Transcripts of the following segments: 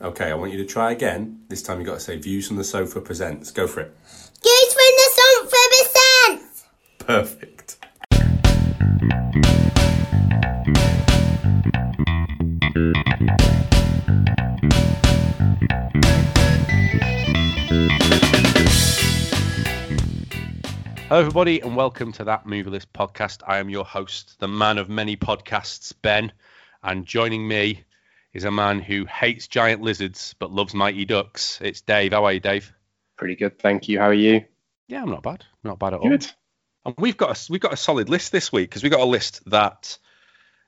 Okay, I want you to try again. This time you've got to say Views from the Sofa presents. Go for it. Goes from the song for percent. Perfect. Hello, everybody, and welcome to that Movie List podcast. I am your host, the man of many podcasts, Ben, and joining me is a man who hates giant lizards but loves mighty ducks. It's Dave. How are you, Dave? Pretty good, thank you. How are you? Yeah, I'm not bad. Not bad at all. Good. And we've got a, we've got a solid list this week because we've got a list that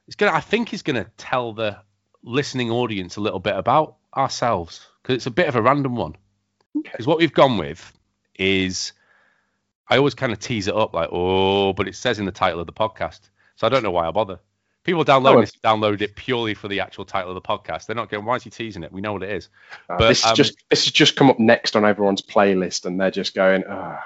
is gonna I think is gonna tell the listening audience a little bit about ourselves because it's a bit of a random one. Okay. Because what we've gone with is I always kind of tease it up like oh, but it says in the title of the podcast, so I don't know why I bother. People download Oh, this download it purely for the actual title of the podcast. They're not going, why is he teasing it? We know what it is. Uh, But, this um, just this has just come up next on everyone's playlist, and they're just going, oh,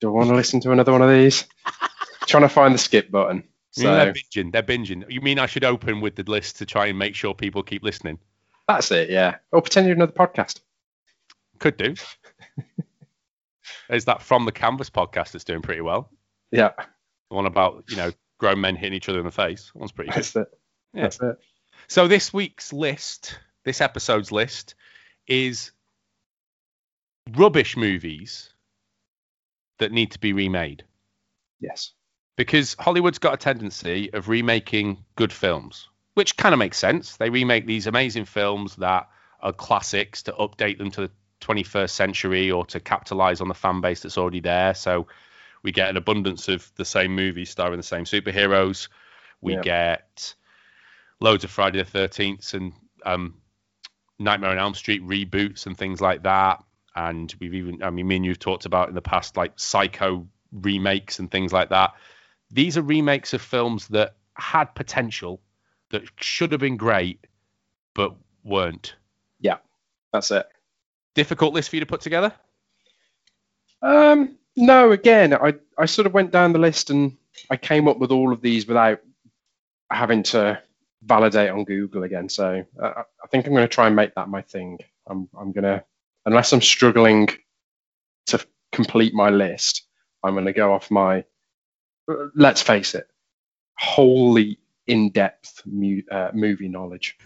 "Do I want to listen to another one of these?" Trying to find the skip button. Know, they're binging. They're binging. You mean I should open with the list to try and make sure people keep listening? that's it. Yeah. Or pretend you're another podcast. Could do. Is that from the Canvas podcast that's doing pretty well? Yeah. The one about, you know, grown men hitting each other in the face. That one's pretty good. That's it. Yeah. That's it. So this week's list, this episode's list, is rubbish movies that need to be remade. Yes. Because Hollywood's got a tendency of remaking good films, which kind of makes sense. They remake these amazing films that are classics to update them to the 21st century or to capitalize on the fan base that's already there. So we get an abundance of the same movies starring the same superheroes. We Yeah. get loads of Friday the 13th and um, Nightmare on Elm Street reboots and things like that. And we've even, I mean, me and you've talked about in the past, like Psycho remakes and things like that. These are remakes of films that had potential, that should have been great, but weren't. Yeah, that's it. Difficult list for you to put together? Um. No. Again, I I sort of went down the list and I came up with all of these without having to validate on Google again. So uh, I think I'm going to try and make that my thing. I'm I'm going to unless I'm struggling to complete my list, I'm going to go off my let's face it, wholly in-depth mu- uh, movie knowledge.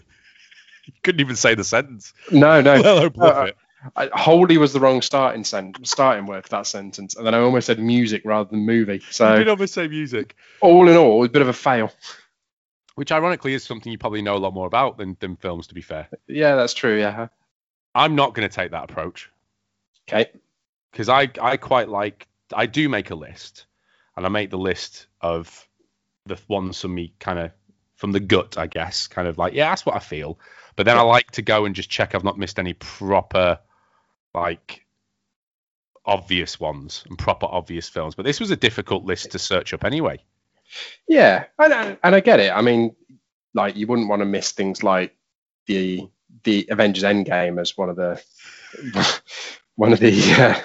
You couldn't even say the sentence. No, no, Hello, uh, I, wholly was the wrong starting sen- starting word for that sentence, and then I almost said music rather than movie. So you So did almost say music, all in all, a bit of a fail. which ironically is something you probably know a lot more about than, than films, to be fair. Yeah, that's true. Yeah. I'm not going to take that approach Okay. because I, I quite like, I do make a list and I make the list of the ones from me kind of from the gut, I guess, kind of like, yeah, that's what I feel. But then I like to go and just check I've not missed any proper, like, obvious ones and proper obvious films. But this was a difficult list to search up anyway. Yeah, and I- and I get it. I mean, like you wouldn't want to miss things like the the Avengers Endgame as one of the one of the uh,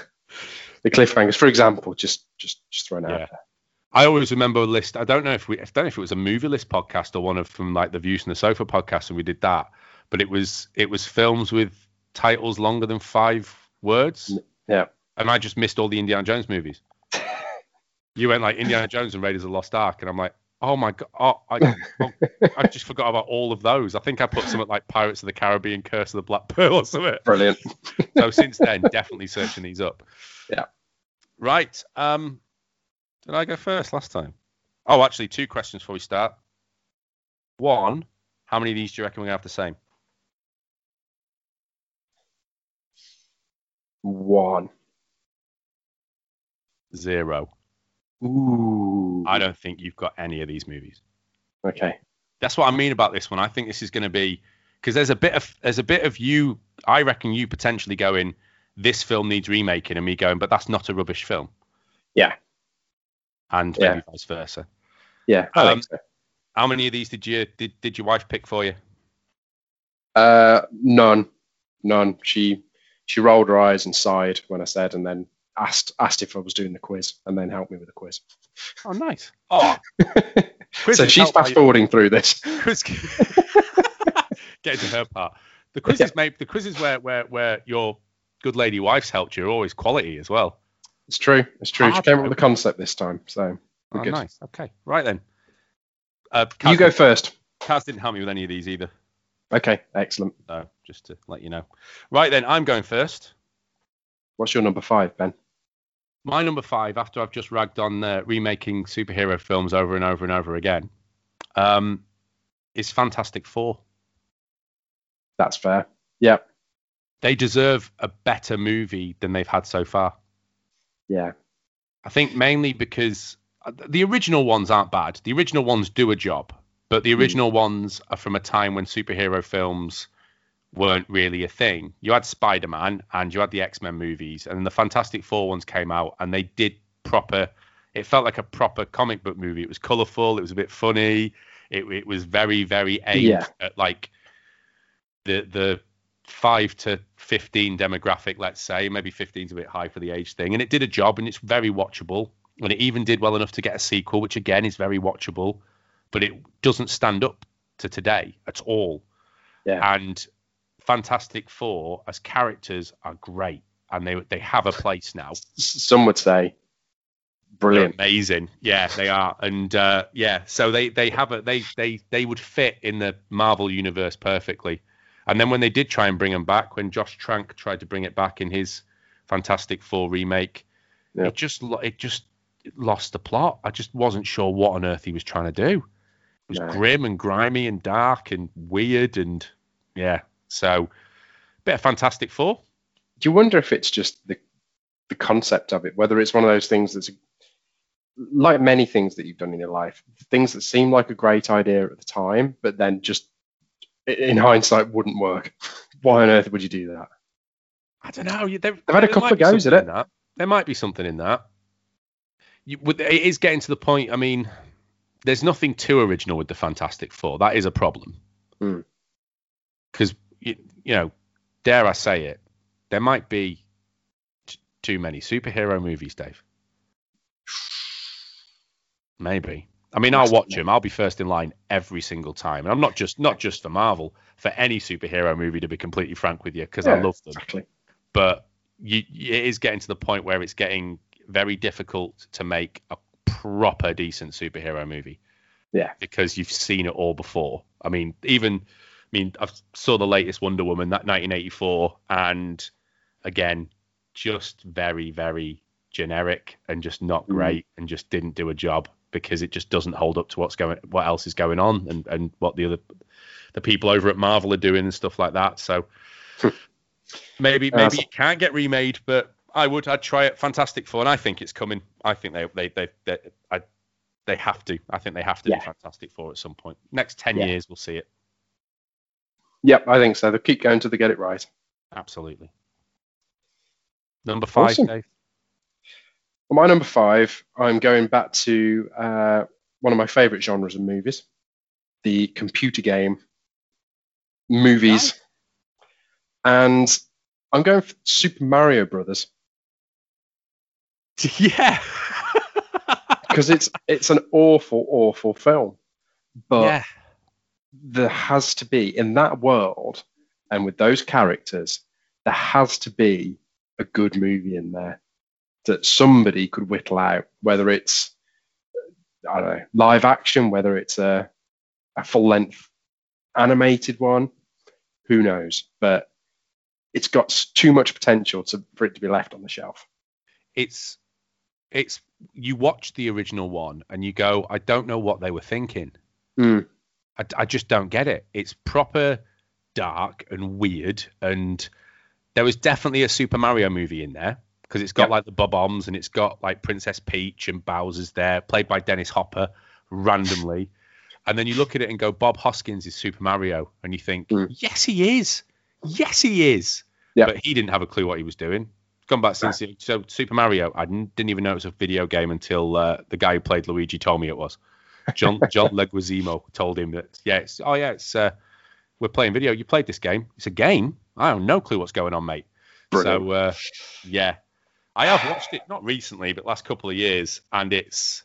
the cliffhangers, for example. Just just just throwing it Yeah. out there. I always remember a list. I don't know if we, I don't know if it was a movie list podcast or one of from like the Views from the Sofa podcast, and we did that. But it was it was films with titles longer than five words. Yeah. And I just missed all the Indiana Jones movies. You went like Indiana Jones and Raiders of the Lost Ark, and I'm like, oh my god, oh, I, oh, I just forgot about all of those. I think I put something like Pirates of the Caribbean, Curse of the Black Pearl, or something. Brilliant. So since then, definitely searching these up. Yeah. Right. Um, did I go first last time? Oh, actually, two questions before we start. One, how many of these do you reckon we're gonna have the same? One. Zero. Ooh. I don't think you've got any of these movies. Okay. That's what I mean about this one. I think this is going to be because there's a bit of there's a bit of you. I reckon you potentially going. This film needs remaking, and me going, but that's not a rubbish film. Yeah. And Yeah. maybe vice versa. Yeah. Um, so. How many of these did you did, did your wife pick for you? Uh, none, none. She she rolled her eyes and sighed when I said, and then asked asked if I was doing the quiz, and then helped me with the quiz. Oh, nice. Oh, quiz so she's fast forwarding through this. quiz. Get to her part. The quizzes, mate. The quizzes where where where your good lady wife's helped you are always quality as well. It's true. It's true. She came up with though. the concept this time, so we're Oh, good. nice. Okay. Right then. Uh, You Kaz, go first. Kaz didn't help me with any of these either. Okay, excellent. So just to let you know. Right then, I'm going first. What's your number five, Ben? My number five, after I've just ragged on uh, remaking superhero films over and over and over again, um, is Fantastic Four. That's fair. Yeah, They deserve a better movie than they've had so far. yeah, I think mainly because uh, the original ones aren't bad. The original ones do a job, but the hmm. original ones are from a time when superhero films weren't really a thing. You had Spider Man and you had the X Men movies, and the Fantastic Four ones came out, and they did proper. It felt like a proper comic book movie. It was colourful. It was a bit funny. It, it was very, very aimed Yeah. at like the the five to fifteen demographic, let's say. Maybe 15's a bit high for the age thing, and it did a job, and it's very watchable. And it even did well enough to get a sequel, which again is very watchable, but it doesn't stand up to today at all. yeah. And Fantastic Four as characters are great, and they they have a place now. Some would say They're brilliant. amazing. Yeah, they are. And uh, yeah, so they they have a they they they would fit in the Marvel universe perfectly. And then when they did try and bring them back, when Josh Trank tried to bring it back in his Fantastic Four remake, Yeah. it just it just lost the plot. I just wasn't sure what on earth he was trying to do. It was No. grim and grimy and dark and weird and yeah. So bit of Fantastic Four. Do you wonder if it's just the the concept of it, whether it's one of those things that's like many things that you've done in your life, things that seem like a great idea at the time, but then just in hindsight wouldn't work. Why on earth would you do that? I don't know. There, They've had a couple of goes at it. that. There might be something in that. You, it is getting to the point. I mean, there's nothing too original with the Fantastic Four. That is a problem. Hmm. Because you, you know, dare I say it, there might be t- too many superhero movies, Dave. Maybe. I mean, I'll watch them. I'll be first in line every single time. And I'm not just not just for Marvel, for any superhero movie. To be completely frank with you, because I love them Exactly. but you, it is getting to the point where it's getting very difficult to make a proper decent superhero movie. Yeah. Because you've seen it all before. I mean, even I mean, I saw the latest Wonder Woman, that 1984, and again, just very, very generic and just not Mhm. great, and just didn't do a job because it just doesn't hold up to what's going, what else is going on, and and what the other the people over at Marvel are doing and stuff like that. So maybe Uh, maybe so- it can't get remade, but I would I'd try it. Fantastic Four, and I think it's coming. I think they they they they, I, they have to. I think they have to Yeah. do Fantastic Four at some point. Next ten Yeah. years, we'll see it. Yep, I think so. They'll keep going till they get it right. Absolutely. Number five, Awesome. Dave. For my number five, I'm going back to uh, one of my favourite genres of movies, the computer game movies, and I'm going for Super Mario Brothers Yeah. because it's it's an awful, awful film, but yeah. there has to be in that world and with those characters, there has to be a good movie in there that somebody could whittle out, whether it's I don't know live action, whether it's a a full length animated one, who knows? But it's got too much potential to, for it to be left on the shelf. It's it's you watch the original one and you go, I don't know what they were thinking. Mm. I, I just don't get it. It's proper dark and weird, and there was definitely a Super Mario movie in there because it's got Yep. like the Bob-ombs and it's got like Princess Peach and Bowser's there, played by Dennis Hopper randomly. And then you look at it and go, Bob Hoskins is Super Mario, and you think, Mm. yes, he is. Yes, he is. Yep. But he didn't have a clue what he was doing. Come back since so Super Mario. I didn't didn't even know it was a video game until uh, the guy who played Luigi told me it was. John John Leguizamo told him that yeah, it's, oh yeah, it's uh, we're playing video. You played this game. It's a game. I have no clue what's going on, mate. Brilliant. So uh, yeah, I have watched it not recently, but last couple of years, and it's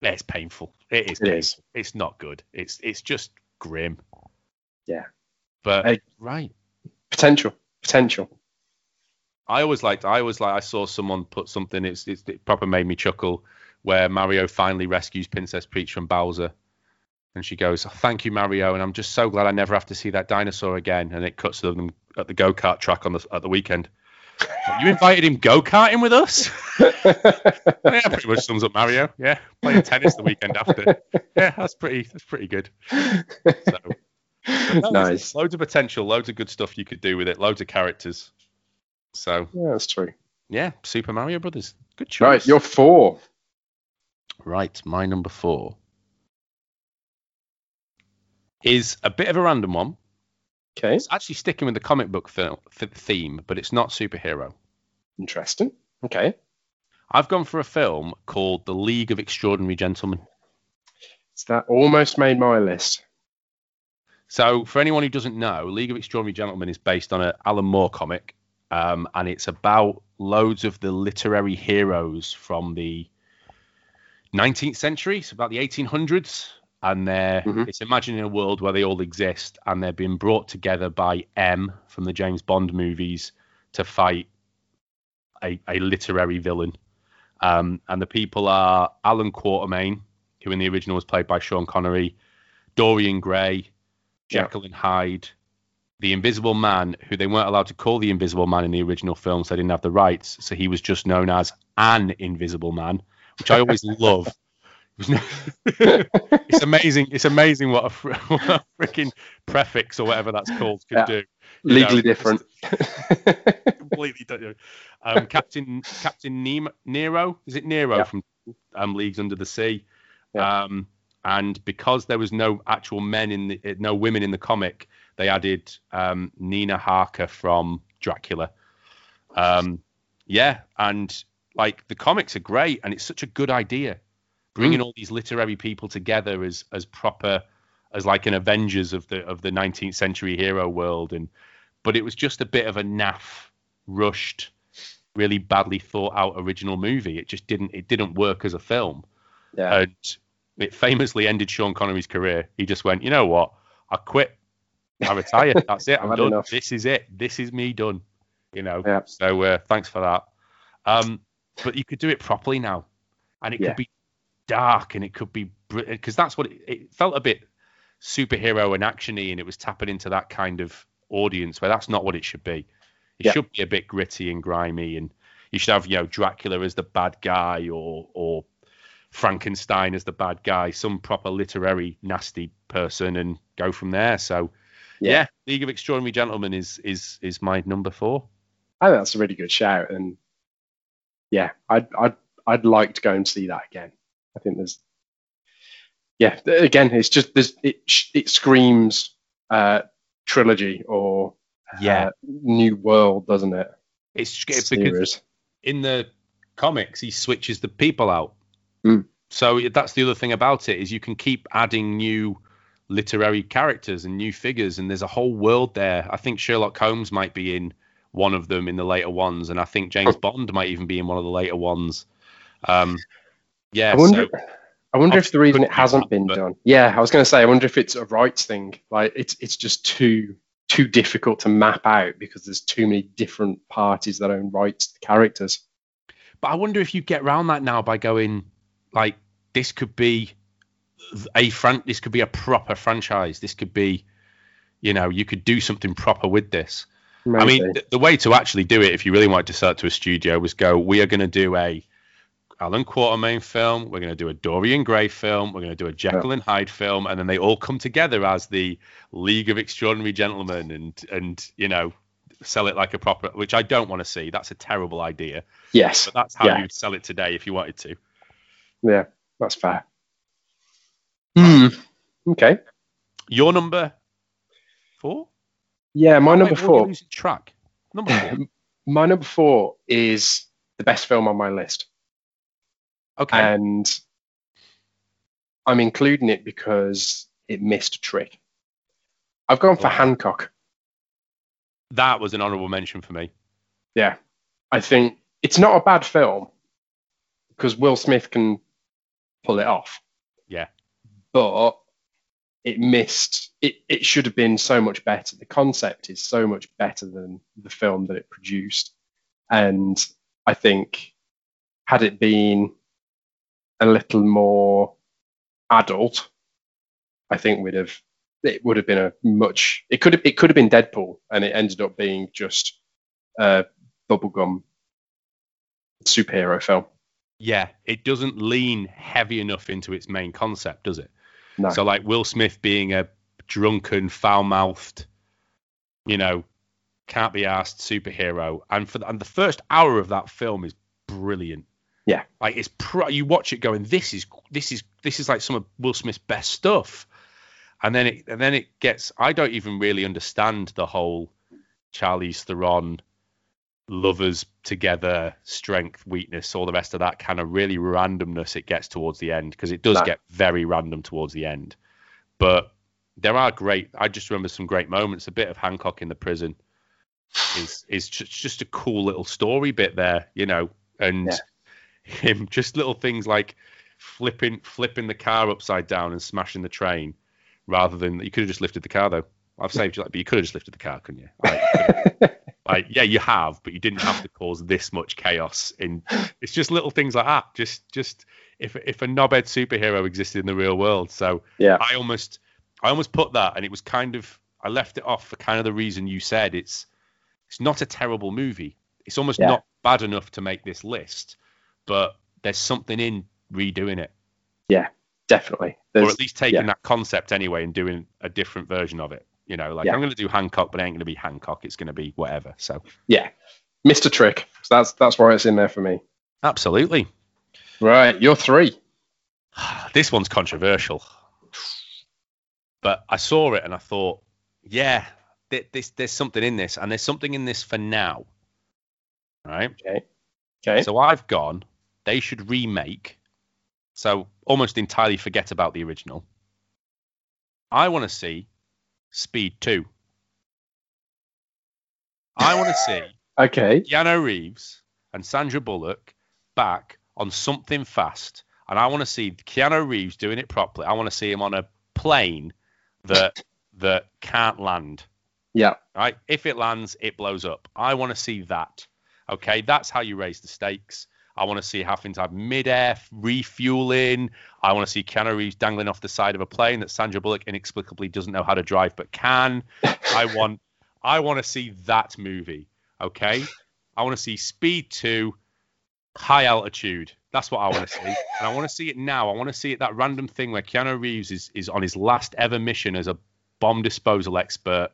it's painful. It is. It painful. is. It's not good. It's it's just grim. Yeah. But right, Potential, potential. I always liked. I always like. I saw someone put something. It's, it's it proper made me chuckle. Where Mario finally rescues Princess Peach from Bowser, and she goes, oh, "Thank you, Mario," and I'm just so glad I never have to see that dinosaur again. And it cuts to them at the go kart track on the at the weekend. you invited him go karting with us? yeah, pretty much sums up Mario. Yeah, playing tennis the weekend after. Yeah, that's pretty. That's pretty good. So, nice. Loads of potential. Loads of good stuff you could do with it. Loads of characters. So Yeah, that's true. yeah, Super Mario Brothers. Good choice. Right, you're four. Right, my number four is a bit of a random one. Okay, It's actually sticking with the comic book film, theme, but it's not superhero. interesting. Okay, I've gone for a film called The League of Extraordinary Gentlemen. so that almost made my list. So, for anyone who doesn't know, League of Extraordinary Gentlemen is based on an Alan Moore comic, um, and it's about loads of the literary heroes from the 19th century, so about the 1800s, and they're Mhm. it's imagining a world where they all exist, and they're being brought together by M from the James Bond movies to fight a, a literary villain. Um, and the people are Alan Quatermain, who in the original was played by Sean Connery, Dorian Gray, Yeah. Jekyll and Hyde, the Invisible Man, who they weren't allowed to call the Invisible Man in the original film, so they didn't have the rights. So he was just known as an Invisible Man, which I always love. it's amazing. It's amazing what a, fr- what a freaking prefix or whatever that's called could Yeah. do. Legally know, different. Completely. don't. Um, Captain Captain Nemo, Nero is it Nero Yeah. from um, Leagues Under the Sea? Yeah. Um, and because there was no actual men in the, no women in the comic, they added um, Mina Harker from Dracula. Um, yeah, and like the comics are great, and it's such a good idea, bringing all these literary people together as as proper as like an Avengers of the of the 19th century hero world, and but it was just a bit of a naff, rushed, really badly thought out original movie. It just didn't it didn't work as a film yeah. and it famously ended Sean Connery's career. He just went, you know what? I quit. I retire. That's it. I'm done. enough. This is it. This is me done. You know. Yeah. So uh, thanks for that. Um, but you could do it properly now, and it Yeah. could be dark, and it could be because that's what it, it felt a bit superhero and actiony, and it was tapping into that kind of audience where that's not what it should be. It Yeah. should be a bit gritty and grimy, and you should have you know Dracula as the bad guy, or or Frankenstein as the bad guy, some proper literary nasty person, and go from there. So, Yeah. yeah, League of Extraordinary Gentlemen is is is my number four. I think that's a really good shout, and yeah, I'd I'd I'd like to go and see that again. I think there's, yeah, again, it's just there's it it screams uh, trilogy or Yeah. uh, new world, doesn't it? It's because in the comics he switches the people out. Mm. So that's the other thing about it is you can keep adding new literary characters and new figures, and there's a whole world there. I think Sherlock Holmes might be in one of them in the later ones, and I think James Bond might even be in one of the later ones. Um, yeah, I wonder. so I wonder if the reason it hasn't been but- done. Yeah, I was going to say. I wonder if it's a rights thing. Like it's it's just too too difficult to map out because there's too many different parties that own rights to characters. But I wonder if you get around that now by going like this could be a fran- this could be a proper franchise. This could be, you know, you could do something proper with this. I mean, th- the way to actually do it, if you really wanted to sell it to a studio, was go, we are going to do a Alan Quatermain film, we're going to do a Dorian Gray film, we're going to do a Jekyll and Hyde film, and then they all come together as the League of Extraordinary Gentlemen, and and you know, sell it like a proper. Which I don't want to see. That's a terrible idea. yes, But that's how Yeah. you'd sell it today if you wanted to. yeah, that's fair. Hmm. Okay. Your number four? Yeah, my Oh, number wait, four. track. Number four. My number four is the best film on my list, Okay. and I'm including it because it missed a trick. I've gone for Wow. Hancock. that was an honourable mention for me. Yeah, I think it's not a bad film because Will Smith can pull it off. Yeah. But it missed. It it should have been so much better. The concept is so much better than the film that it produced, and I think had it been a little more adult, I think we'd have it would have been a much it could have it could have been Deadpool and it ended up being just a bubblegum superhero film. Yeah, it doesn't lean heavy enough into its main concept, does it? No. So like Will Smith being a drunken, foul-mouthed, you know, can't be asked superhero, and for the, and the first hour of that film is brilliant. Yeah. Like it's pro- you watch it going, this is this is this is like some of Will Smith's best stuff, and then it and then it gets. I don't even really understand the whole Charlize Theron lovers together, strength, weakness, all the rest of that kind of really randomness it gets towards the end because it does No. get very random towards the end. But there are great. I just remember some great moments. A bit of Hancock in the prison is is just, just a cool little story bit there, you know, and him just little things like flipping flipping the car upside down and smashing the train, rather than you could have just lifted the car though. I've saved you that, but you could have just lifted the car, couldn't you? Like, like yeah you have but you didn't have to cause this much chaos in it's just little things like that just just if if a knobhead superhero existed in the real world so Yeah. i almost i almost put that and it was kind of i left it off for kind of the reason you said it's it's not a terrible movie it's almost Yeah. not bad enough to make this list but there's something in redoing it Yeah, Definitely. or at least taking yeah. that concept anyway and doing a different version of it you know like Yeah. i'm going to do hancock but it ain't going to be hancock it's going to be whatever so yeah. Mr. Trick. So that's that's why it's in there for me. absolutely Right, you're three. this one's controversial, but I saw it and I thought, yeah, th- this, there's something in this, and there's something in this for now. Right. Okay. Okay. So I've gone. They should remake. So almost entirely forget about the original. I want to see Speed Two. I want to see okay. Keanu Reeves and Sandra Bullock back on something fast. And I want to see Keanu Reeves doing it properly. I want to see him on a plane that that can't land. Yeah. Right? If it lands, it blows up. I want to see that. Okay, that's how you raise the stakes. I want to see having to have mid-air refueling. I want to see Keanu Reeves dangling off the side of a plane that Sandra Bullock inexplicably doesn't know how to drive but can. I want I want to see that movie. Okay, I want to see Speed Two, high altitude. That's what I want to see, and I want to see it now. I want to see it that random thing where Keanu Reeves is is on his last ever mission as a bomb disposal expert,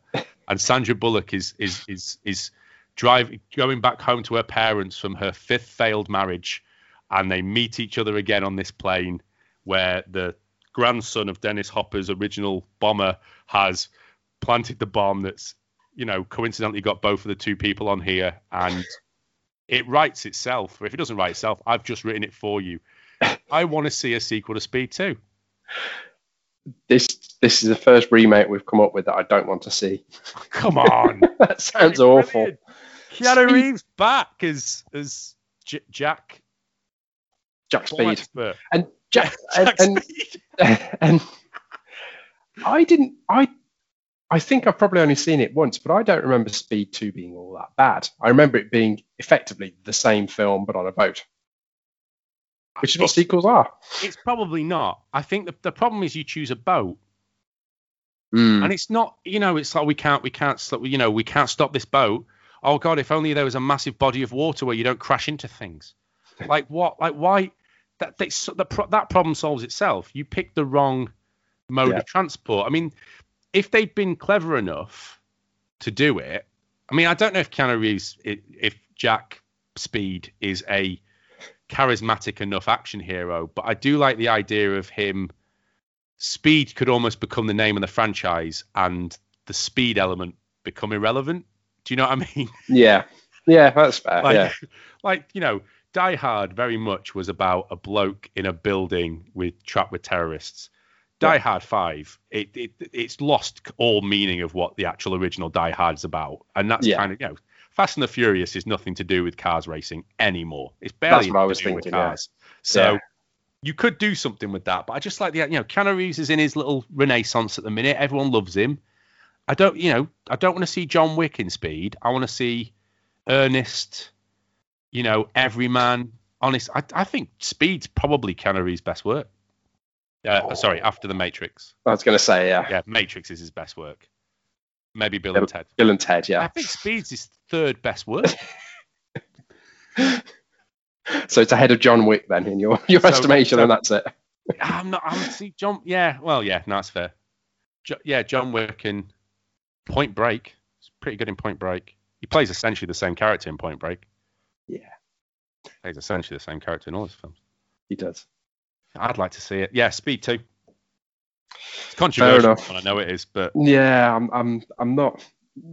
and Sandra Bullock is is is is driving going back home to her parents from her fifth failed marriage, and they meet each other again on this plane where the grandson of Dennis Hopper's original bomber has planted the bomb that's you know coincidentally got both of the two people on here and it writes itself if it doesn't write itself i've just written it for you i want to see a sequel to speed 2 This this is the first remake we've come up with that I don't want to see. come on that sounds awful. brilliant. Keanu Speed- reeves back as as J- jack Jack Speed expert. and Jack Jack and, Speed. and I didn't I I think I've probably only seen it once, but I don't remember Speed 2 being all that bad. I remember it being effectively the same film but on a boat. Which is what sequels are. it's probably not i think the, the problem is you choose a boat Mm. and it's not you know it's like we can't we can't you know we can't stop this boat oh god if only there was a massive body of water where you don't crash into things like what like why that that's, the pro- that problem solves itself you picked the wrong mode Yeah. of transport i mean if they'd been clever enough to do it i mean i don't know if Keanu Reeves i- if jack speed is a charismatic enough action hero but i do like the idea of him speed could almost become the name of the franchise and the speed element become irrelevant. Do you know what I mean? Yeah. Yeah, that's fair. Like, yeah. like you know, Die Hard very much was about a bloke in a building with trapped with terrorists. Die Yeah. Hard Five, it, it it's lost all meaning of what the actual original Die Hard's about, and that's Yeah. kind of you know, Fast and the Furious is nothing to do with cars racing anymore. It's barely That's what I was do with thinking, yeah. cars. So you could do something with that. But I just like the you know Keanu Reeves is in his little renaissance at the minute. Everyone loves him. I don't you know I don't want to see John Wick in Speed. I want to see Ernest. You know, everyman. Honest, I, I think Speed's probably Reeves' best work. Uh, Sorry, after the Matrix. I was going to say, yeah, Yeah, Matrix is his best work. Maybe Bill Yeah, and Ted. Bill and Ted, yeah. I think Speed's his third best work. So it's ahead of John Wick then in your your So- estimation, so- and that's it. I'm not. I'm see John. Yeah. Well, yeah. No, that's fair. Jo, yeah, John Wick in Point Break. He's pretty good in Point Break. He plays essentially the same character in Point Break. Yeah. Plays essentially the same character in all his films. He does. I'd like to see it. Yeah, Speed two. It's controversial, I know it is, but Yeah, I'm I'm I'm not.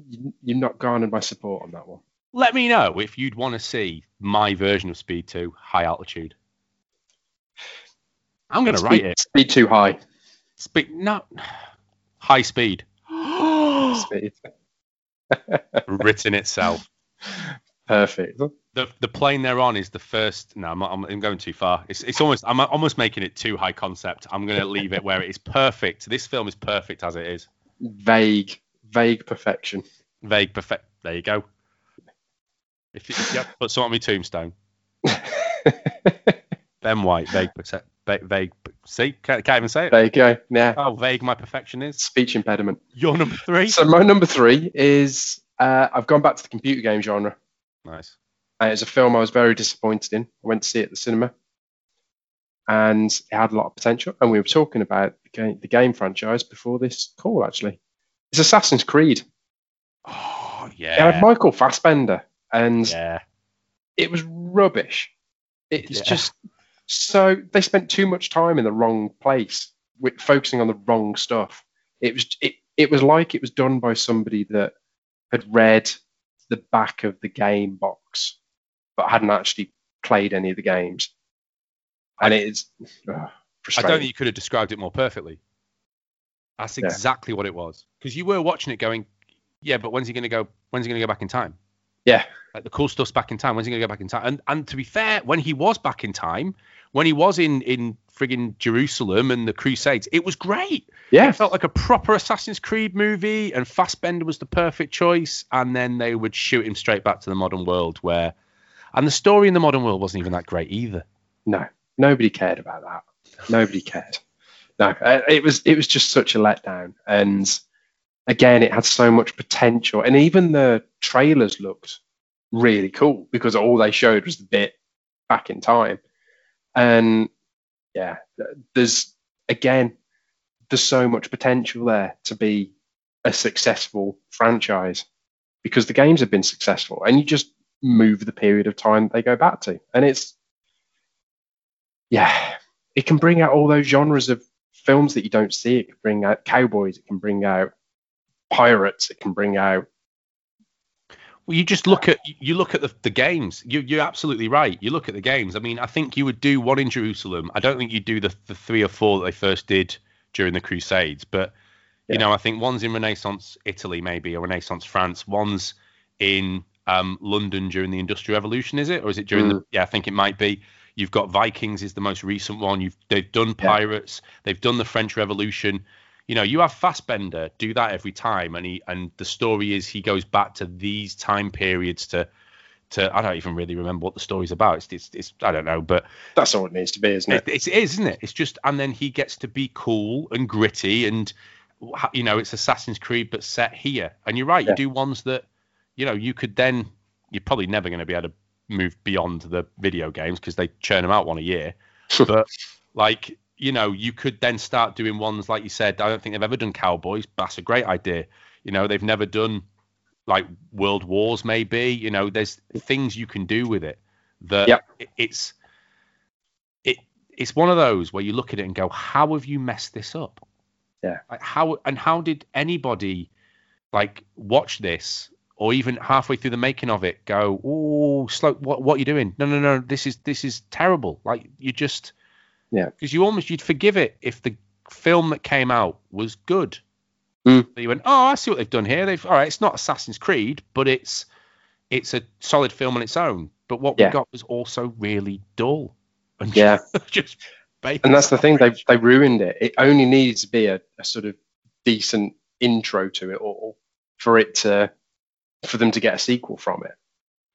you- You've not garnered my support on that one. let me know if you'd want to see my version of Speed two, high altitude. I'm gonna write it. Speed too high. Speed, no, high speed. Speed. Written itself. Perfect. the the plane they're on is the first. No, I'm, I'm, I'm going too far. It's it's almost I'm almost making it too high concept. I'm going to leave it where it is perfect. This film is perfect as it is. Vague, vague perfection. Vague, perfect. There you go. If you, if you have to put something on my tombstone, Ben White, vague, perce- vague, vague. See, can't, can't even say it. there you go. Yeah. How vague my perfection is. Speech impediment. Your number three. So my number three is uh, I've gone back to the computer game genre. Nice. Uh, it's a film I was very disappointed in. I went to see it at the cinema, and it had a lot of potential. And we were talking about the game, the game franchise before this call. Actually, it's Assassin's Creed. Oh yeah. It had. Michael Fassbender, and Yeah. it was rubbish. It's Yeah. just so they spent too much time in the wrong place, with, focusing on the wrong stuff. It was it, it was like it was done by somebody that had read the back of the game box, but hadn't actually played any of the games. And it is ugh, I don't think you could have described it more perfectly. That's Yeah. exactly what it was. Because you were watching it going, yeah, but when's he going to go? When's he going to go back in time? yeah, Like the cool stuff's back in time. When's he going to go back in time? And and to be fair, when he was back in time, when he was in in friggin' Jerusalem and the Crusades, it was great. yeah, It felt like a proper Assassin's Creed movie, and Fassbender was the perfect choice. And then they would shoot him straight back to the modern world, where, and the story in the modern world wasn't even that great either. no, nobody cared about that. Nobody cared. No, uh, it was it was just such a letdown. And again, it had so much potential, and even the trailers looked really cool because all they showed was the bit back in time. And yeah, there's again, there's so much potential there to be a successful franchise because the games have been successful, and you just move the period of time they go back to, and it's yeah, it can bring out all those genres of films that you don't see. It can bring out cowboys. It can bring out pirates. It can bring out Well, you just look at you look at the, the games. You, you're absolutely right. You look at the games. I mean, I think you would do one in Jerusalem. I don't think you'd do the, the three or four that they first did during the Crusades. But you Yeah. know, I think one's in Renaissance Italy, maybe, or Renaissance France. One's in um, London during the Industrial Revolution. Is it, or is it during the? Yeah, I think it might be. You've got Vikings is the most recent one. You've they've done pirates. They've done the French Revolution. You know, you have Fassbender do that every time, and he and the story is he goes back to these time periods to to I don't even really remember what the story's about. It's it's, it's I don't know, but that's all it needs to be, isn't it, it? it's, it is, isn't it? It's just and then he gets to be cool and gritty and you know it's Assassin's Creed but set here. And you're right, Yeah. you do ones that you know you could then you're probably never going to be able to move beyond the video games because they churn them out one a year. but like you know you could then start doing ones like you said. I don't think they've ever done cowboys. But that's a great idea. You know they've never done like world wars maybe you know there's things you can do with it that Yep. it's it it's one of those where you look at it and go how have you messed this up Yeah. like how and how did anybody like watch this or even halfway through the making of it go oh slow what what are you doing no no no this is this is terrible like you just Yeah. because you almost you'd forgive it if the film that came out was good Mm. so you went oh i see what they've done here they've all right it's not assassin's creed but it's it's a solid film on its own but what Yeah. we got was also really dull and Yeah. just. And that's the thing, they they ruined it. It only needs to be a, a sort of decent intro to it all for it to for them to get a sequel from it.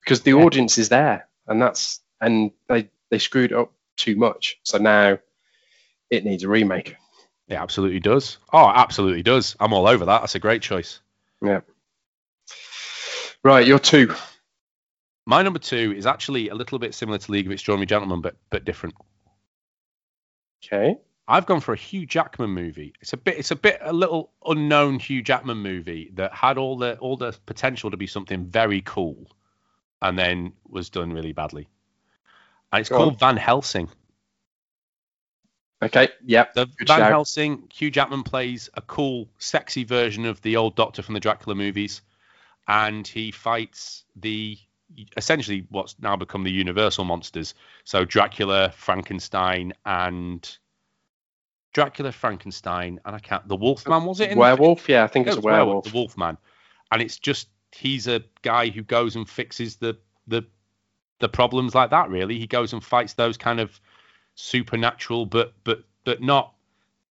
Because the Yeah. audience is there and that's and they they screwed up too much. So now it needs a remake. It absolutely does. Oh, absolutely does. I'm all over that. That's a great choice. Yeah. Right, you're two. My number two is actually a little bit similar to League of Extraordinary Gentlemen, but but different. Okay. I've gone for a Hugh Jackman movie. It's a bit, it's a bit, a little unknown Hugh Jackman movie that had all the all the potential to be something very cool, and then was done really badly. And it's Go called on. Van Helsing. Okay. Yep. The Van shout. Helsing, Hugh Jackman plays a cool, sexy version of the old Doctor from the Dracula movies, and he fights the essentially what's now become the Universal monsters. So Dracula, Frankenstein, and Dracula, Frankenstein, and I can't. The Wolfman was it? In the- Werewolf? Yeah, I think it's werewolf, werewolf. The Wolfman, and it's just he's a guy who goes and fixes the the the problems like that. Really, he goes and fights those kind of supernatural, but but but not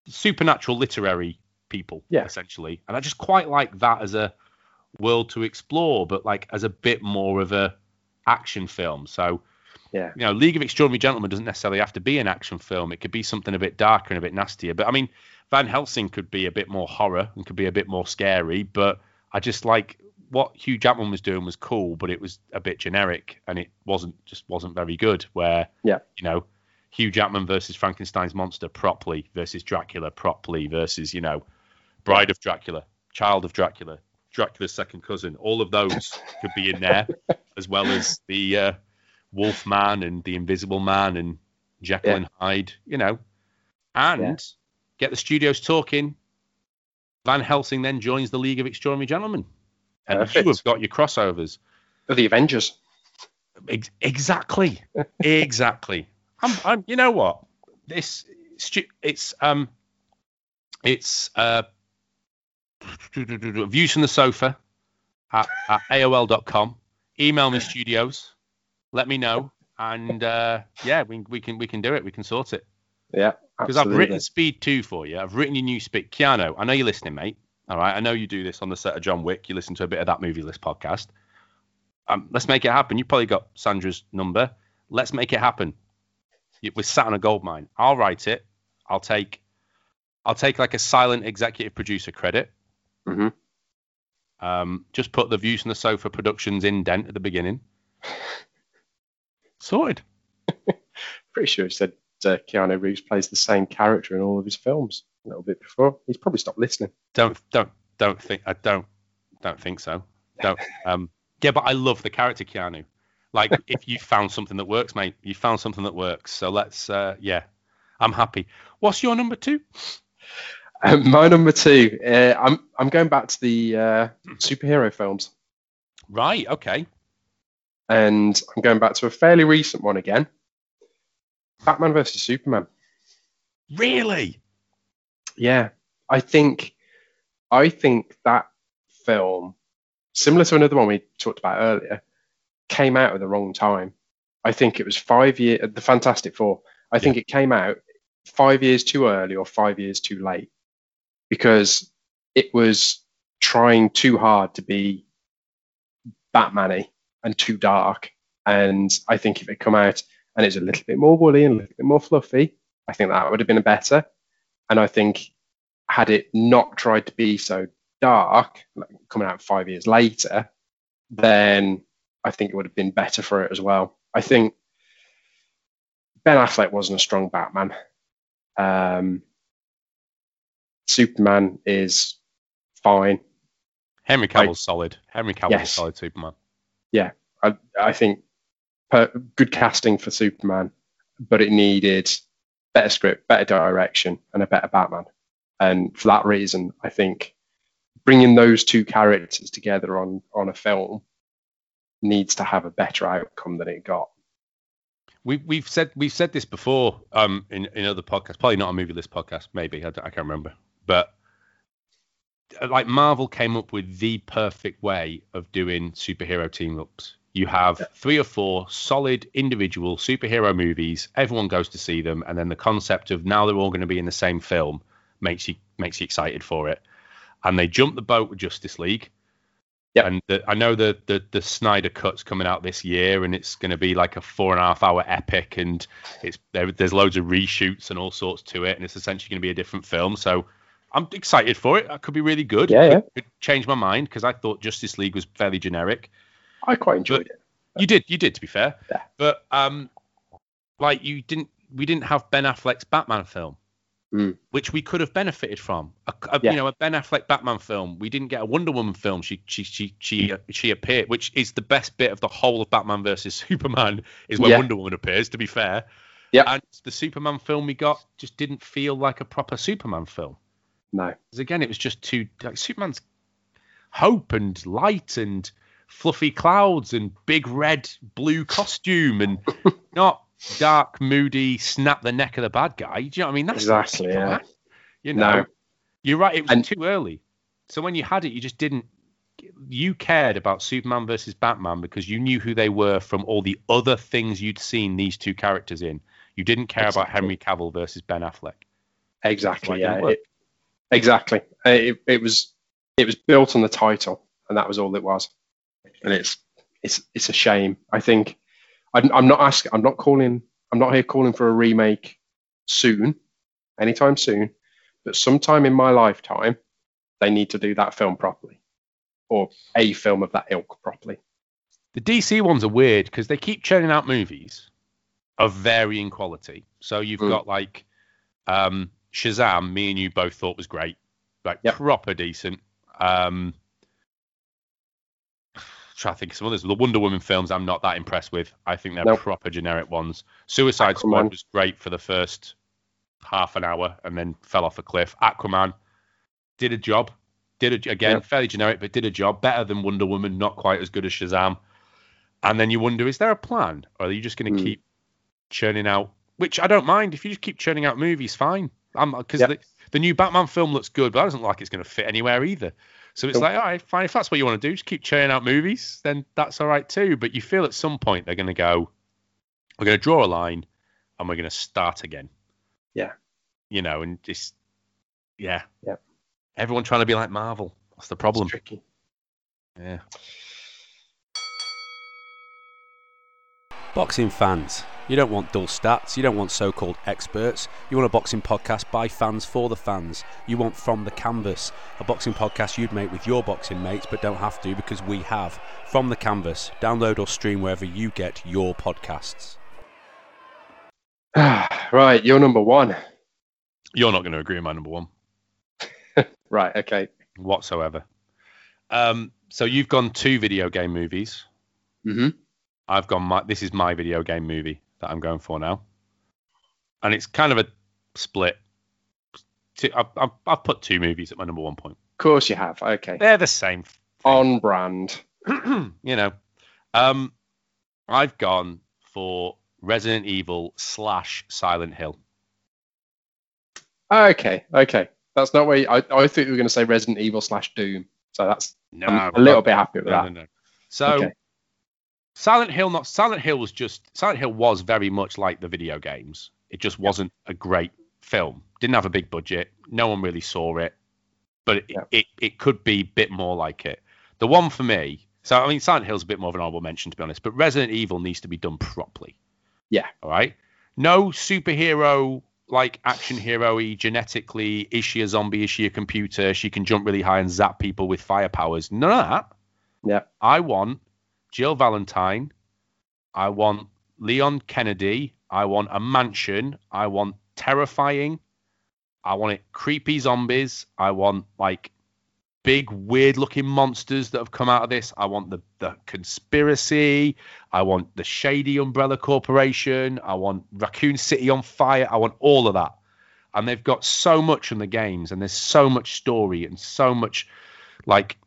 supernatural literary people. Yeah. essentially, and I just quite like that as a world to explore, but like as a bit more of a action film. So. Yeah. You know, League of Extraordinary Gentlemen doesn't necessarily have to be an action film. It could be something a bit darker and a bit nastier. But I mean, Van Helsing could be a bit more horror and could be a bit more scary. But I just like what Hugh Jackman was doing was cool, but it was a bit generic and it wasn't just wasn't very good. Where Yeah. you know, Hugh Jackman versus Frankenstein's monster properly versus Dracula properly versus you know, Bride of Dracula, Child of Dracula, Dracula's second cousin. All of those could be in there, as well as the uh, Wolfman and the Invisible Man and Jekyll Yeah. and Hyde. You know, and Yeah. get the studios talking. Van Helsing then joins the League of Extraordinary Gentlemen, and Perfect. you have got your crossovers. Of the Avengers. Ex- exactly, exactly. I'm, I'm, you know what? This, it's, um, it's uh, views from the sofa at, at AOL.com. Email me studios, let me know, and uh, yeah, we, we can we can do it. We can sort it Yeah. because I've written Speed Two for you. I've written your new Speed. Keanu, I know you're listening, mate. All right, I know you do this on the set of John Wick. You listen to a bit of that movie list podcast. Um, let's make it happen. You probably got Sandra's number. Let's make it happen. We're sat on a gold mine. I'll write it. I'll take, I'll take like a silent executive producer credit. Mhm. Um, just put the views from the sofa productions indent at the beginning. Sorted. Pretty sure he said uh, Keanu Reeves plays the same character in all of his films a little bit before. He's probably stopped listening. Don't don't don't think I don't don't think so. Don't um yeah, but I love the character Keanu. Like if you found something that works, mate, you found something that works. So let's uh yeah. I'm happy. What's your number two? Um, my number two, uh, I'm I'm going back to the uh, superhero films, Right, okay. and I'm going back to a fairly recent one again. Batman versus Superman. Really? Yeah, I think I think that film, similar to another one we talked about earlier, came out at the wrong time. I think it was five years. Uh, the Fantastic Four. I think it came out five years too early or five years too late because it was trying too hard to be Batman-y and too dark. And I think if it come out and it's a little bit more woolly and a little bit more fluffy, I think that would have been better. And I think had it not tried to be so dark, like coming out five years later, then I think it would have been better for it as well. I think Ben Affleck wasn't a strong Batman. Um, Superman is fine. Henry Cavill's solid. Henry Cavill's Yes. solid Superman. Yeah, I, I think per, good casting for Superman, but it needed better script, better direction, and a better Batman. And for that reason, I think bringing those two characters together on on a film needs to have a better outcome than it got. We, we've said we've said this before um, in, in other podcasts, probably not a movie list podcast, maybe I, I can't remember, but uh, like Marvel came up with the perfect way of doing superhero team ups. You have three or four solid individual superhero movies. Everyone goes to see them, and then the concept of now they're all going to be in the same film makes you makes you excited for it. And they jump the boat with Justice League. Yep. And the, I know the, the the Snyder cut's coming out this year, and it's going to be like a four and a half hour epic, and it's there, there's loads of reshoots and all sorts to it, and it's essentially going to be a different film. So I'm excited for it. That could be really good. Yeah, yeah. Could, could change my mind because I thought Justice League was fairly generic. I quite enjoyed it. You did, you did, to be fair. Yeah. But um, like you didn't, we didn't have Ben Affleck's Batman film, Mm. which we could have benefited from. A, a- Yeah. You know, a Ben Affleck Batman film. We didn't get a Wonder Woman film. She, she, she, she, she appeared, which is the best bit of the whole of Batman versus Superman, is when Yeah. Wonder Woman appears. To be fair. Yeah. And the Superman film we got just didn't feel like a proper Superman film. No. Because again, it was just too like Superman's hope and light and fluffy clouds and big red blue costume and not dark, moody, snap the neck of the bad guy. Do you know what I mean? That's Exactly, yeah. You know, No. you're right. It was And- too early. So when you had it, you just didn't. You cared about Superman versus Batman because you knew who they were from all the other things you'd seen these two characters in. You didn't care about Henry Cavill versus Ben Affleck. Exactly. Yeah. It, exactly. It, it was it was built on the title, and that was all it was. And it's it's it's a shame. I think I'm, I'm not asking. I'm not calling. I'm not here calling for a remake soon, anytime soon. But sometime in my lifetime, they need to do that film properly, or a film of that ilk properly. The DC ones are weird because they keep churning out movies of varying quality. So you've Mm. got like um, Shazam, me and you both thought was great, like Yep. proper decent. Um, try to think of some others. The Wonder Woman films, I'm not that impressed with. I think they're Nope. proper generic ones. Suicide Aquaman. Squad was great for the first half an hour and then fell off a cliff. Aquaman did a job. Did a, again Yep. fairly generic, but did a job better than Wonder Woman. Not quite as good as Shazam. And then you wonder, is there a plan, or are you just going to Hmm. keep churning out? Which I don't mind if you just keep churning out movies, fine. Because Yep. the, the new Batman film looks good, but that doesn't look like it's going to fit anywhere either. So it's Nope. like, all right, fine. If that's what you want to do, just keep churning out movies, then that's all right too. But you feel at some point they're going to go, we're going to draw a line, and we're going to start again. Yeah. You know, and just yeah. Yep. Everyone trying to be like Marvel. That's the problem. It's tricky. Yeah. Boxing fans, you don't want dull stats, you don't want so called experts. You want a boxing podcast by fans for the fans. You want From the Canvas, a boxing podcast you'd make with your boxing mates, but don't have to because we have. From the Canvas, download or stream wherever you get your podcasts. right, you're number one. You're not going to agree with my number one. Right, okay. whatsoever. Um, so you've gone two video game movies. hmm I've gone my. This is my video game movie that I'm going for now, and it's kind of a split. I've, I've, I've put two movies at my number one point. Of course you have. Okay. They're the same, On brand. you know. Um, I've gone for Resident Evil slash Silent Hill. Okay, okay. That's not where you, I, I thought you were going to say Resident Evil slash Doom. So that's No, I'm a little bit happy with no, that. no, no. So Okay. Silent Hill, not Silent Hill was just Silent Hill was very much like the video games. It just wasn't a great film. Didn't have a big budget. No one really saw it, but it, Yeah. it, it could be a bit more like it. The one for me. So I mean, Silent Hill's a bit more of an honorable mention to be honest, but Resident Evil needs to be done properly. Yeah. All right. No superhero like action hero y genetically. Is she a zombie? Is she a computer? She can jump really high and zap people with fire powers. None of that. Yeah. I want Jill Valentine. I want Leon Kennedy. I want a mansion. I want terrifying. I want it creepy zombies. I want like big weird looking monsters that have come out of this. I want the the conspiracy. I want the shady umbrella corporation. I want Raccoon City on fire. I want all of that. And they've got so much in the games and there's so much story and so much like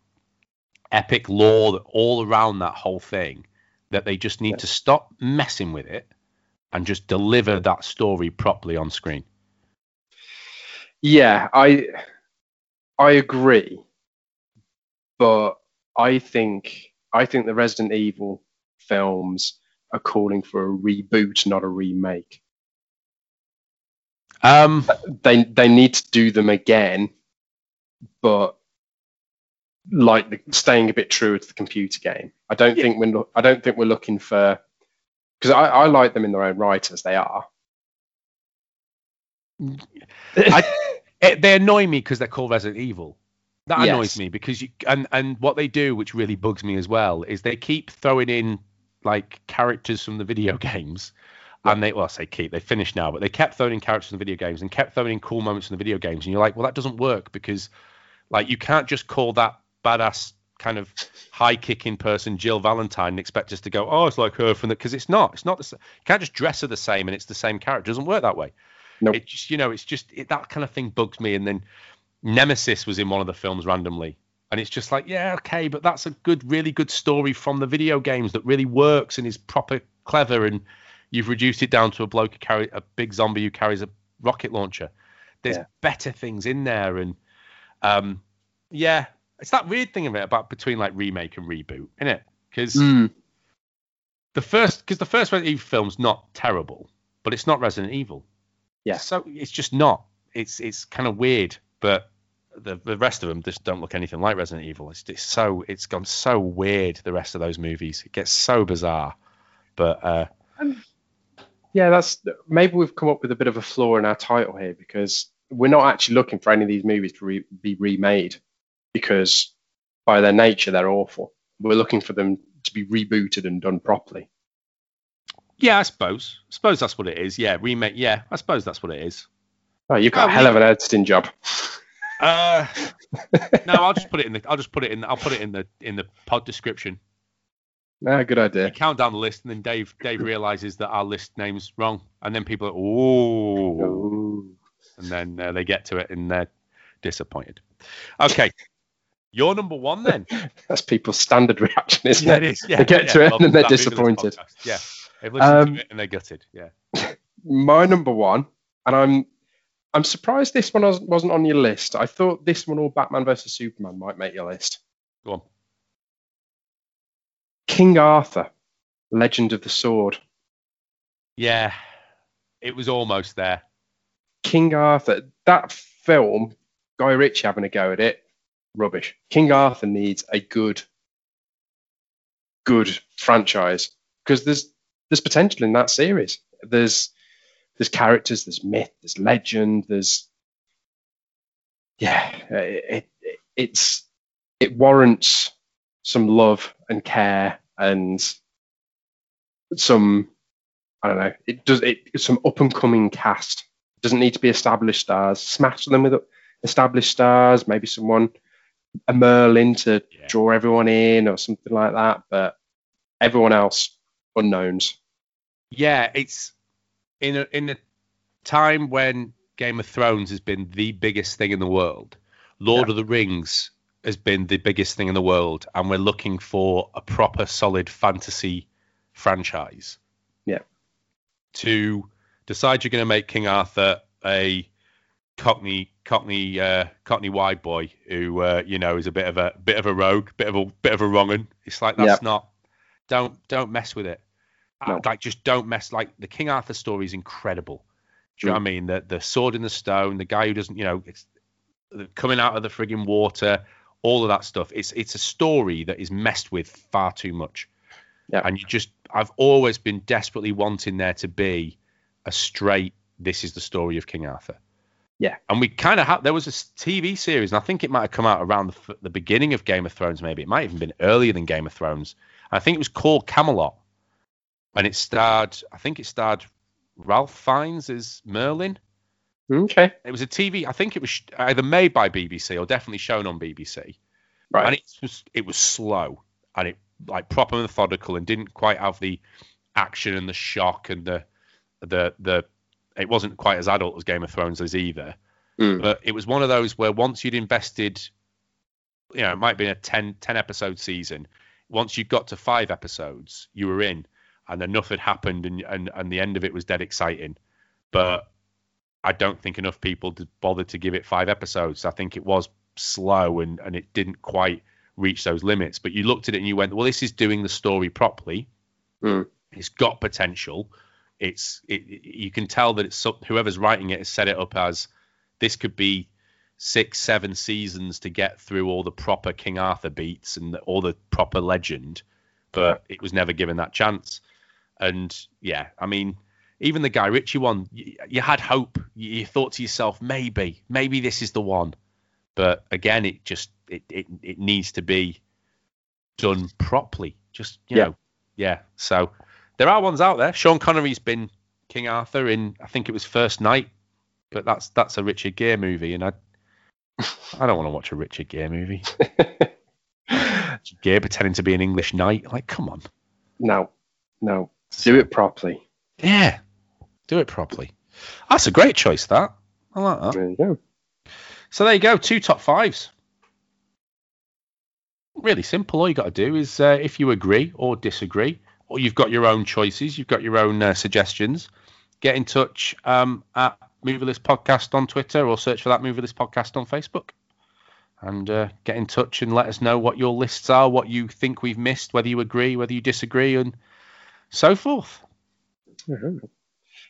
epic lore that all around that whole thing that they just need Yeah. to stop messing with it and just deliver that story properly on screen. Yeah, I I agree, but I think I think the Resident Evil films are calling for a reboot, not a remake. Um, They they need to do them again, but like the, staying a bit true to the computer game. I don't think we're I don't think we're looking for because I, I like them in their own right as they are. I- it, they annoy me because they're called Resident Evil. That Yes. annoys me because you and and what they do, which really bugs me as well, is they keep throwing in like characters from the video games, and they well, I say keep, they finished now, but they kept throwing in characters from the video games and kept throwing in cool moments from the video games, and you're like, well, that doesn't work because like you can't just call that badass kind of high kicking person Jill Valentine and expect us to go, oh, it's like her from the because it's not, it's not the same. You can't just dress her the same and it's the same character. It doesn't work that way. Nope. It just you know, it's just it, that kind of thing bugs me. And then Nemesis was in one of the films randomly, and it's just like, yeah, okay, but that's a good, really good story from the video games that really works and is proper clever. And you've reduced it down to a bloke who carry a big zombie who carries a rocket launcher. There's Yeah. better things in there, and um, yeah, it's that weird thing of it about between like remake and reboot, isn't it? Because Mm, the first because the first Resident Evil film's not terrible, but it's not Resident Evil. Yeah. So it's just not. It's it's kind of weird, but the the rest of them just don't look anything like Resident Evil. It's, it's so it's gone so weird. The rest of those movies, it gets so bizarre. But uh, yeah, that's maybe we've come up with a bit of a flaw in our title here because we're not actually looking for any of these movies to re- be remade because by their nature they're awful. We're looking for them to be rebooted and done properly. yeah, I suppose I suppose that's what it is. Yeah, remake. Yeah, I suppose that's what it is. Oh, you've got Oh, a hell we- of an editing job. Uh, no, I'll just put it in the. I'll just put it in. I'll put it in the in the pod description. Ah, good idea. You count down the list, and then Dave Dave realizes that our list name's wrong, and then people are oh, Ooh. and then uh, they get to it and they're disappointed. Okay, your number one then. That's people's standard reaction, isn't Yeah, it? it is. Yeah, They get yeah, to it well, and then they're that movie, this disappointed. Yeah, they've listened Um, to it and they're gutted. Yeah. My number one, and I'm I'm surprised this one wasn't wasn't on your list. I thought this one or Batman versus Superman might make your list. Go on. King Arthur, Legend of the Sword. Yeah, it was almost there. King Arthur, that film, Guy Ritchie having a go at it, rubbish. King Arthur needs a good, good franchise because there's there's potential in that series. There's there's characters, there's myth, there's legend, there's yeah, it, it it's it warrants some love and care and some I don't know. It does it some up and coming cast. It doesn't need to be established stars. Smash them with established stars. Maybe someone a Merlin to Yeah. draw everyone in or something like that. But everyone else unknowns. Yeah, it's in a in a time when Game of Thrones has been the biggest thing in the world. Lord Yeah. of the Rings has been the biggest thing in the world, and we're looking for a proper, solid fantasy franchise. Yeah. To decide you're going to make King Arthur a Cockney, Cockney, uh, Cockney wide boy who, uh, you know, is a bit of a bit of a rogue, bit of a bit of a wrong'un. It's like that's Yeah. not. Don't don't mess with it. No. Uh, Like just don't mess. Like the King Arthur story is incredible. Do you know Mm. what I mean? The the sword in the stone, the guy who doesn't, you know, it's the- coming out of the frigging water, all of that stuff. It's it's a story that is messed with far too much. Yeah. And you just, I've always been desperately wanting there to be a straight. This is the story of King Arthur. Yeah. And we kind of have. There was a TV series, and I think it might have come out around the, f- the beginning of Game of Thrones. Maybe it might have even been earlier than Game of Thrones. I think it was called Camelot, and it starred. I think it starred Ralph Fiennes as Merlin. Okay. It was a TV. I think it was sh- either made by BBC or definitely shown on BBC. Right. And it was it was slow and it like proper methodical and didn't quite have the action and the shock and the the the. It wasn't quite as adult as Game of Thrones is either. Mm. But it was one of those where once you'd invested, you know, it might be a 10, 10 episode season. Once you got to five episodes, you were in, and enough had happened, and and and the end of it was dead exciting. But I don't think enough people bothered to give it five episodes. I think it was slow and, and it didn't quite reach those limits. But you looked at it and you went, well, this is doing the story properly. Hmm. It's got potential. It's it, you can tell that it's whoever's writing it has set it up as this could be six, seven seasons to get through all the proper King Arthur beats and the, all the proper legend, but it was never given that chance. And yeah, I mean, even the Guy Ritchie one, you, you had hope. You, you thought to yourself, maybe, maybe this is the one. But again, it just it it, it needs to be done properly. Just you Yeah. know, yeah. So there are ones out there. Sean Connery's been King Arthur in I think it was First Knight, but that's that's a Richard Gere movie, and I I don't want to watch a Richard Gere movie. Richard Gere pretending to be an English knight, like come on, no, no. Do it properly. yeah, do it properly. That's a great choice. That I like that. There you go. So there you go, two top fives. Really simple. All you got to do is, uh, if you agree or disagree, or you've got your own choices, you've got your own uh, suggestions, get in touch um, at Movie List Podcast on Twitter or search for that Movie List Podcast on Facebook. And uh, get in touch and let us know what your lists are, what you think we've missed, whether you agree, whether you disagree, and so forth. Mhm.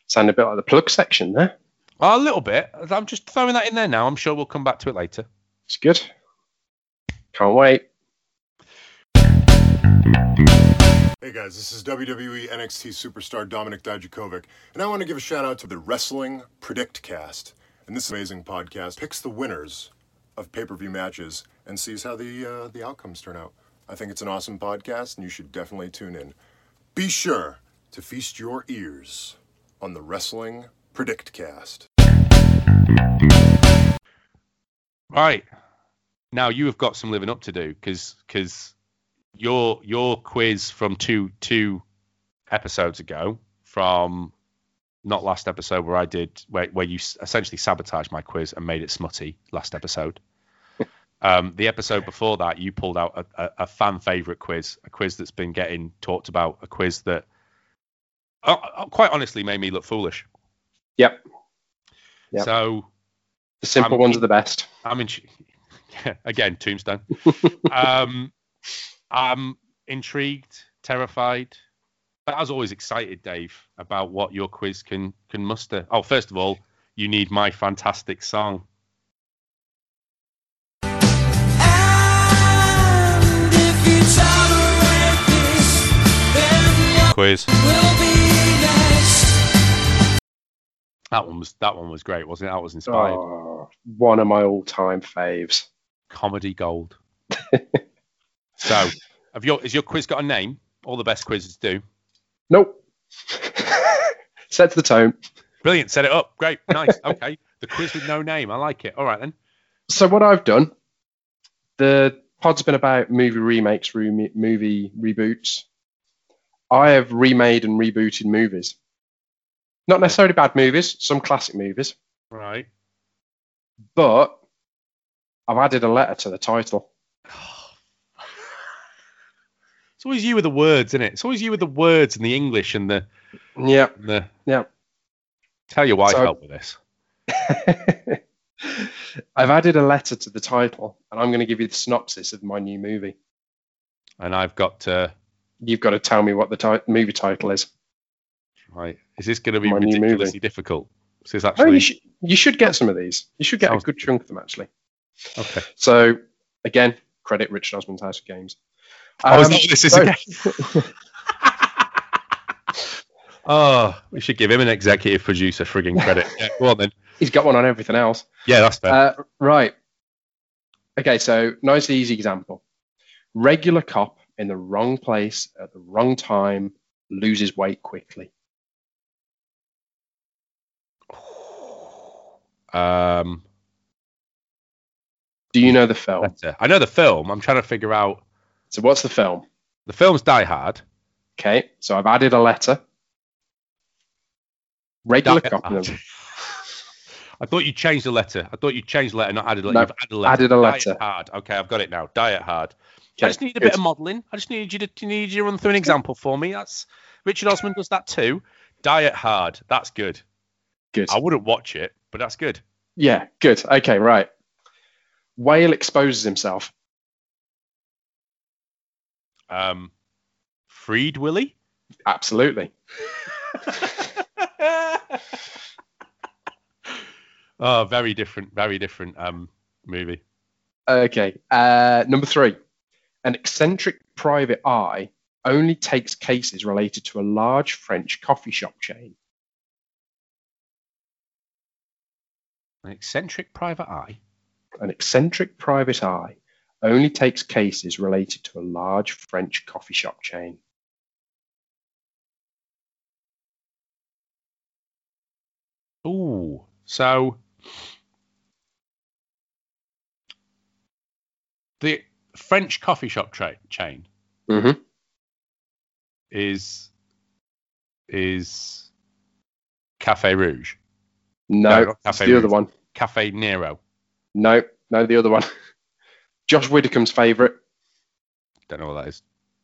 Sound a bit like the plug section there. a little bit. I'm just throwing that in there now. I'm sure we'll come back to it later. It's good. Can't wait. Hey guys, this is WWE NXT superstar Dominik Dijakovic, and I want to give a shout out to the Wrestling Predict Cast. And this amazing podcast picks the winners of pay-per-view matches and sees how the uh, the outcomes turn out. I think it's an awesome podcast, and you should definitely tune in. Be sure to feast your ears on the Wrestling Predict Cast. Right. Now you have got some living up to do because because your your quiz from two two episodes ago from not last episode where I did where where you essentially sabotaged my quiz and made it smutty last episode. um, the episode before that, you pulled out a, a, a fan favorite quiz, a quiz that's been getting talked about, a quiz that uh, uh, quite honestly made me look foolish. Yep. Yep. So The simple I'm- ones are the best. I'm in. Yeah, again, Tombstone. um, I'm intrigued, terrified, but as always, excited, Dave, about what your quiz can can muster. Oh, first of all, you need my fantastic song. Quiz. That one was that one was great, wasn't it? That was inspired. Oh, one of my all-time faves. Comedy gold. so, have your is your quiz got a name? All the best quizzes do. Nope. Set to the tone. Brilliant. Set it up. Great. Nice. Okay. The quiz with no name. I like it. All right then. So what I've done, the pod's been about movie remakes, remo- movie reboots. I have remade and rebooted movies. Not necessarily bad movies, some classic movies, Right. but I've added a letter to the title. Oh, It's always you with the words, isn't it? It's always you with the words and the English and the Yeah, the. yeah. Tell your wife So- help with this. I've added a letter to the title, and I'm going to give you the synopsis of my new movie. And I've got to. You've got to tell me what the ti- movie title is. Right. Is this going to be My ridiculously difficult? Is this Oh, actually you, should, you should get some of these. You should get Sounds- a good chunk of them, actually. okay? So, again, credit Richard Osman's House of Games. Oh, was Um, that this is so- again? Oh, we should give him an executive producer frigging credit. Yeah, go on then. He's got one on everything else. Yeah, that's fair. Uh, right. Okay, so nice easy example. Regular cop in the wrong place at the wrong time loses weight quickly. um, Do you know the film? better. I know the film. I'm trying to figure out. So what's the film? The film's Die Hard. Okay, so I've added a letter. Regular Die cop in Hard. I thought you changed the letter. I thought you changed the letter, not added a letter. No, You've added a letter. added a letter. Diet hard. Okay, I've got it now. Diet hard. Okay, I just need a good. bit of modelling. I just need you to need you to run through an example for me. That's Richard Osman does that too. Diet hard. That's good. Good. I wouldn't watch it, but that's good. Yeah, good. Okay, right. Whale exposes himself. Um, Freed Willie. Absolutely. oh, very different, very different um movie. Okay. Uh, number three. An eccentric private eye only takes cases related to a large French coffee shop chain. An eccentric private eye. An eccentric private eye only takes cases related to a large French coffee shop chain. Ooh, so the French coffee shop tra- chain Mm-hmm. is is Cafe Rouge, No, No, Cafe the other one. Cafe Nero. No, no, the other one. Josh Widdicombe's favourite. Don't know what that is.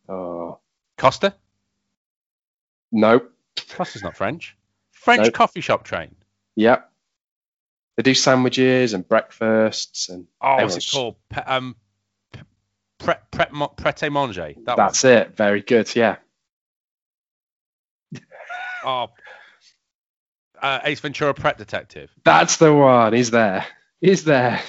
Oh, Costa. no. Costa's not French. French Nope. coffee shop chain. Yep. They do sandwiches and breakfasts and Oh, what's it called? Pe- um, pre, pre, prete manger. That that's it. Very good. Yeah. Oh, uh, Ace Ventura, Pret Detective. That's the one. He's there. He's there.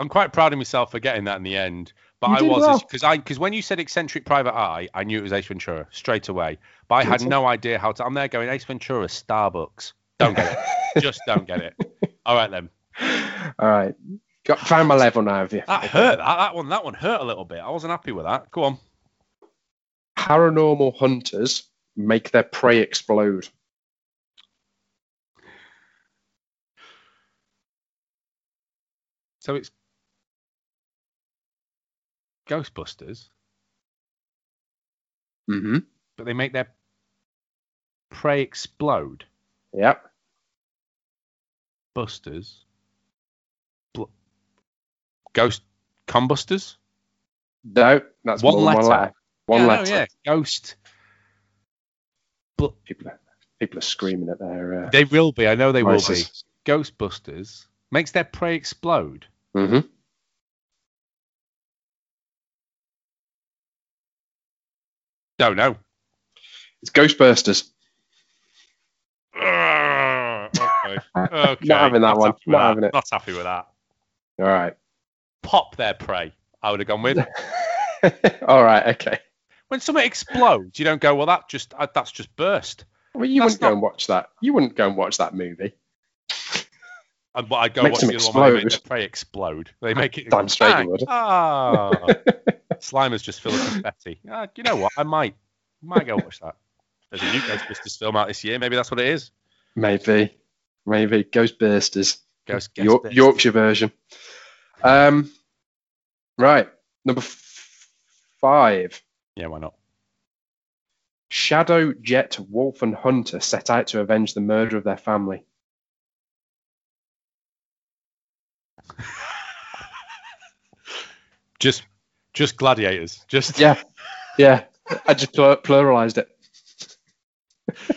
I'm quite proud of myself for getting that in the end. But You I was well. because I because when you said eccentric private eye, I knew it was Ace Ventura straight away. But I had no idea how to. I'm there going Ace Ventura, Starbucks. Don't get it. Just don't get it. All right then. All right. Got found my level now, have you? That hurt. That, that one. That one hurt a little bit. I wasn't happy with that. Go on. Paranormal hunters make their prey explode. So it's Ghostbusters, Mm-hmm. but they make their prey explode. Yep. Busters. Bl- Ghost combusters. No, that's One more than letter. One yeah, no, letter. yeah. Ghost. People, are, people are screaming at their. Uh, They will be. I know they will be. Ghostbusters makes their prey explode. Mhm. Don't know. It's Ghostbusters. okay. okay. Not having that one. Not that. having it. Not happy with that. All right. Pop their prey. I would have gone with. All right. Okay. when something explodes, you don't go, well, that just uh, that's just burst. Well, you That's wouldn't go and watch that. You wouldn't go and watch that movie. And but I'd go Makes watch the other one make explode. their prey explode. They make it. Damn straight you would. Ah, Slimer's just full of confetti. Ah, you know what? I might, might go watch that. There's a new Ghostbusters film out this year. Maybe that's what it is. Maybe. Maybe Ghost Ghostbusters. York, Ghostbusters. Yorkshire version. Um. Right. Number f- five. Yeah, why not? Shadow, Jet, Wolf, and Hunter set out to avenge the murder of their family. Just, just gladiators. Just Yeah. Yeah. I just plur- pluralized it.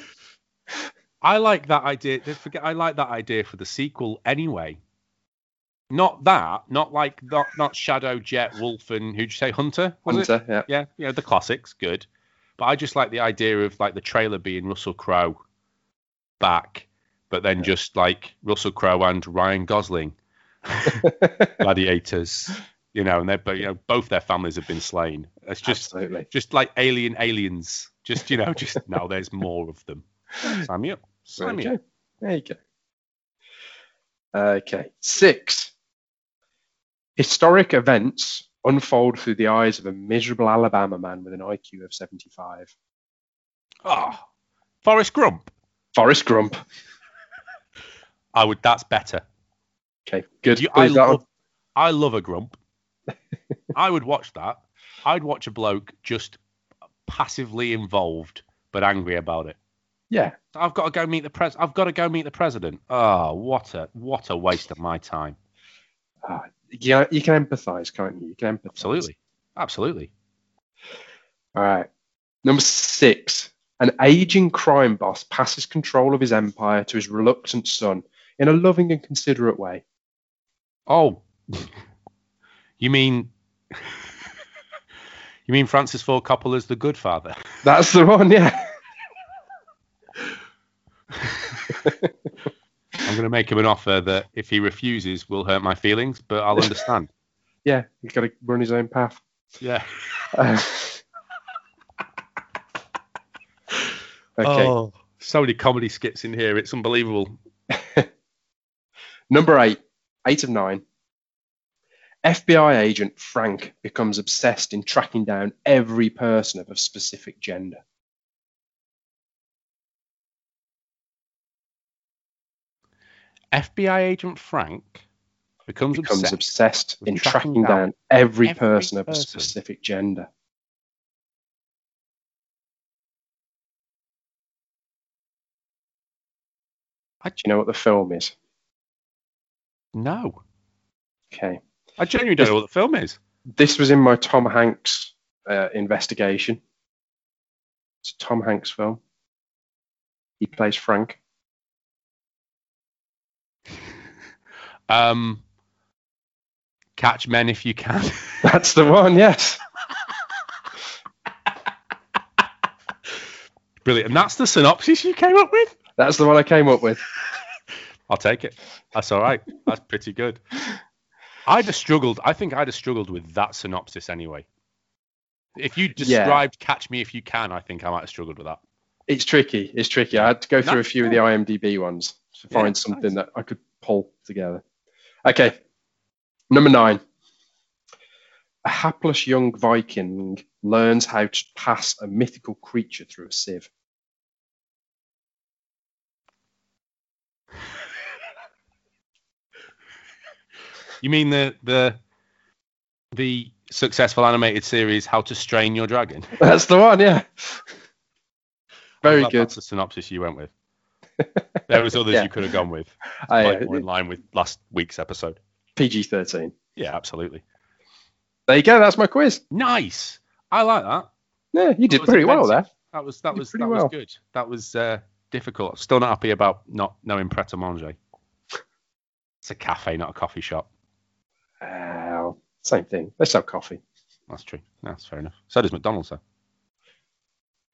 I like that idea. Forget, I like that idea for the sequel anyway. Not that, not like not not Shadow, Jet, Wolf, and who'd you say Hunter? Was it? Hunter. Yeah. Yeah, you know the classics, good. But I just like the idea of like the trailer being Russell Crowe back, but then just like Russell Crowe and Ryan Gosling, gladiators. You know, and they're but you know both their families have been slain. It's just Absolutely. just like alien aliens. Just you know, just now there's more of them. Sign me up. Sign There you up. go. There you go. Okay. Six. Historic events unfold through the eyes of a miserable Alabama man with an IQ of 75. Oh, Forrest Grump. Forrest Grump. I would. That's better. Okay, good. You, I love. I love a grump. I would watch that. I'd watch a bloke just passively involved but angry about it. Yeah. I've got to go meet the pres. I've got to go meet the president. Oh, what a what a waste of my time. Ah, yeah, you can empathise, can't you? You can empathise. Absolutely, absolutely. All right. Number six. An aging crime boss passes control of his empire to his reluctant son in a loving and considerate way. Oh, you mean You mean Francis Ford Coppola's The Good Father? That's the one, yeah. I'm going to make him an offer that if he refuses will hurt my feelings, but I'll understand. Yeah, he's got to run his own path. yeah. Uh, okay. Oh, so many comedy skits in here. It's unbelievable. Number eight, eight of nine. FBI agent Frank becomes obsessed in tracking down every person of a specific gender. FBI agent Frank becomes, Becomes obsessed. obsessed in tracking down down every, every person of a specific gender. Do you know what the film is? No, Okay. I genuinely don't know what the film is. This was in my Tom Hanks uh, investigation. It's a Tom Hanks film. He plays Frank. Um, Catch Men If You Can. That's the one, yes. Brilliant. And that's the synopsis you came up with? That's the one I came up with. I'll take it. That's all right. That's pretty good. I'd have struggled. I think I'd have struggled with that synopsis anyway. If you described Catch Me If You Can, I think I might have struggled with that. It's tricky. It's tricky. I had to go through a That's few of the IMDb ones to Yeah, find something nice. that I could pull together. Okay. Number nine. A hapless young Viking learns how to pass a mythical creature through a sieve. You mean the the the successful animated series How to Strain Your Dragon? That's the one, yeah. Very good. That's the synopsis you went with. There was others Yeah. you could have gone with. I, Quite more in line with last week's episode. PG 13. Yeah, absolutely. There you go. That's my quiz. Nice. I like that. Yeah, you did was pretty well there. That was that was that was well. good. That was uh, difficult. Still not happy about not knowing Pret a Manger. It's a cafe, not a coffee shop. Oh, same thing. They sell coffee. That's true. That's fair enough. So does McDonald's, though.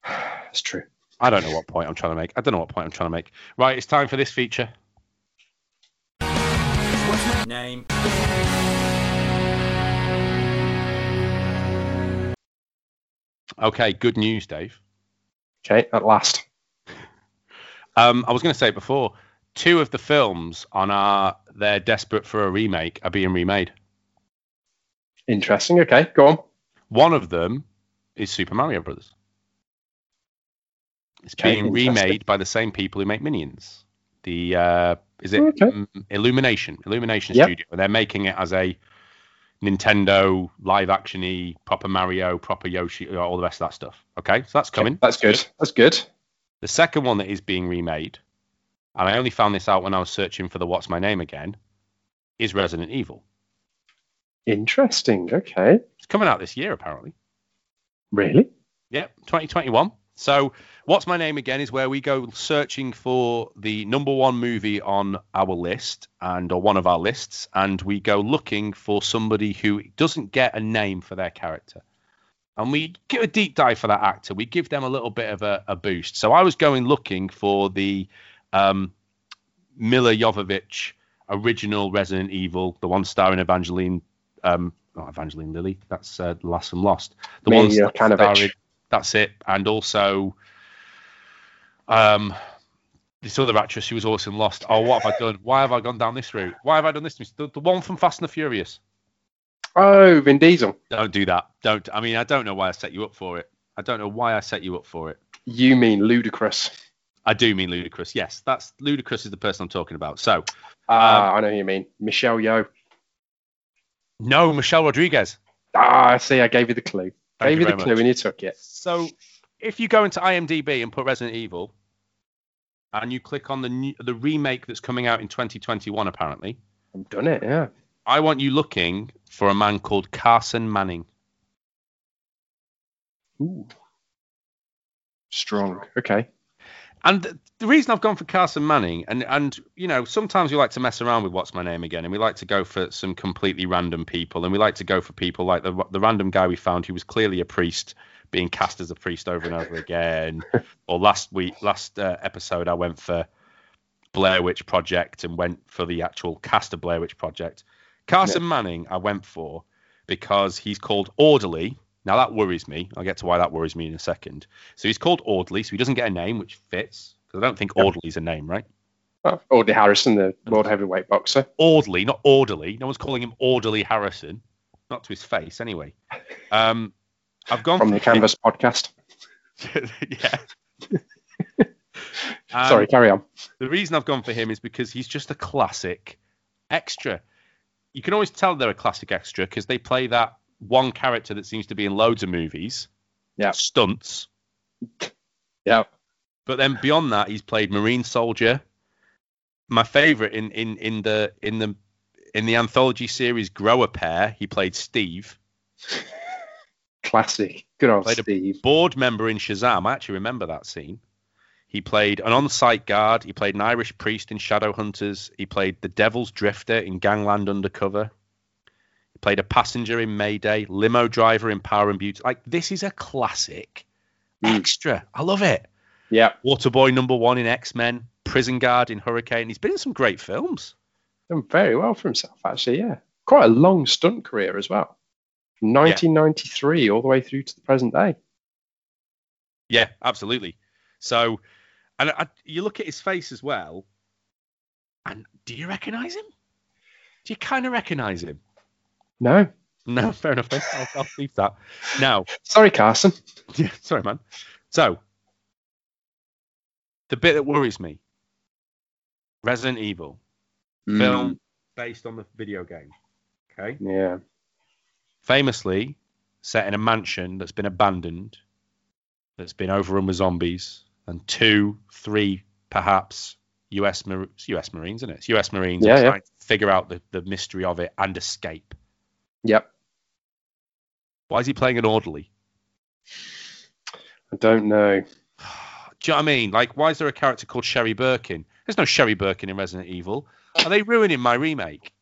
That's true. I don't know what point I'm trying to make. I don't know what point I'm trying to make. Right, it's time for this feature. Name. Okay, good news, Dave. Okay, at last. Um, I was going to say before. Two of the films on our they're desperate for a remake are being remade. Interesting. Okay, go on. One of them is Super Mario Brothers. It's Okay, being remade by the same people who make Minions. The uh, is it Okay. mm, Illumination? Illumination Yep. Studio. And they're making it as a Nintendo live actiony proper Mario, proper Yoshi, all the rest of that stuff. Okay, so that's coming. That's good. That's good. The second one that is being remade, and I only found this out when I was searching for the What's My Name again, is Resident Evil. Interesting. Okay. It's coming out this year apparently. Really? Yep, 2021. So, What's My Name Again is where we go searching for the number one movie on our list and or one of our lists, and we go looking for somebody who doesn't get a name for their character. And we give a deep dive for that actor. We give them a little bit of a, a boost. So I was going looking for the um, Milla Jovovich original Resident Evil, the one starring Evangeline, um, not Evangeline Lilly. That's uh, Last and Lost. The one starring- That's it. And also, um, this other actress who was also in Lost. Oh, what have I done? Why have I gone down this route? Why have I done this? The, the one from Fast and the Furious. Oh, Vin Diesel. Don't do that. Don't. I mean, I don't know why I set you up for it. I don't know why I set you up for it. You mean Ludacris? I do mean Ludacris. Yes, that's Ludacris is the person I'm talking about. So, Ah, I know who you mean. Michelle Yeoh. No, Michelle Rodriguez. Ah, I see. I gave you the clue. Thank gave you you the clue much. and you took it. So, if you go into IMDb and put Resident Evil, and you click on the new, the remake that's coming out in 2021, apparently, I've done it. Yeah. I want you looking for a man called Carson Manning. Ooh. Strong. Okay. And the reason I've gone for Carson Manning, and and you know, sometimes we like to mess around with what's my name again, and we like to go for some completely random people, and we like to go for people like the the random guy we found who was clearly a priest being cast as a priest over and over again. or last week, last uh, episode, I went for Blair Witch Project and went for the actual cast of Blair Witch Project. Carson Manning, I went for because he's called Orderly. Now that worries me. I'll get to why that worries me in a second. So he's called Audley, so he doesn't get a name, which fits because I don't think Yep. Orderly's a name, right? Oh, Audley Harrison, the world heavyweight boxer. Audley, not Orderly. No one's calling him Orderly Harrison. Not to his face, anyway. Um, I've gone from the Canvas podcast. yeah. Sorry, carry on. The reason I've gone for him is because he's just a classic extra. You can always tell they're a classic extra because they play that one character that seems to be in loads of movies. Yeah. Stunts. Yeah. But then beyond that, he's played Marine Soldier. My favourite in, in, in the in the in the anthology series Grower Pair, he played Steve. Classic. Good old Played a- Steve. board member in Shazam. I actually remember that scene. He played an on-site guard. He played an Irish priest in Shadowhunters. He played the Devil's Drifter in Gangland Undercover. Played a passenger in Mayday, limo driver in Power and Beauty. Like this is a classic Mm. extra. I love it. Yeah. Waterboy number one in X Men, prison guard in Hurricane. He's been in some great films. Done very well for himself, actually. Yeah. Quite a long stunt career as well. From 1993 all the way through to the present day. Yeah, absolutely. So, and I, you look at his face as well, and do you recognise him? Do you kind of recognise him? No. No, fair enough. Then. I'll, I'll leave that. Now, Sorry, Carson. yeah, sorry, man. So, the bit that worries me: Resident Evil hmm. film based on the video game. Okay, Yeah. famously set in a mansion that's been abandoned, that's been overrun with zombies, and two, three, perhaps U.S. Mar- U.S. Marines, isn't it? It's U.S. Marines Yeah, yeah. trying to figure out the, the mystery of it and escape. Yep. Why is he playing an orderly? I don't know. Do you know what I mean? Like, why is there a character called Sherry Birkin? There's no Sherry Birkin in Resident Evil. Are they ruining my remake?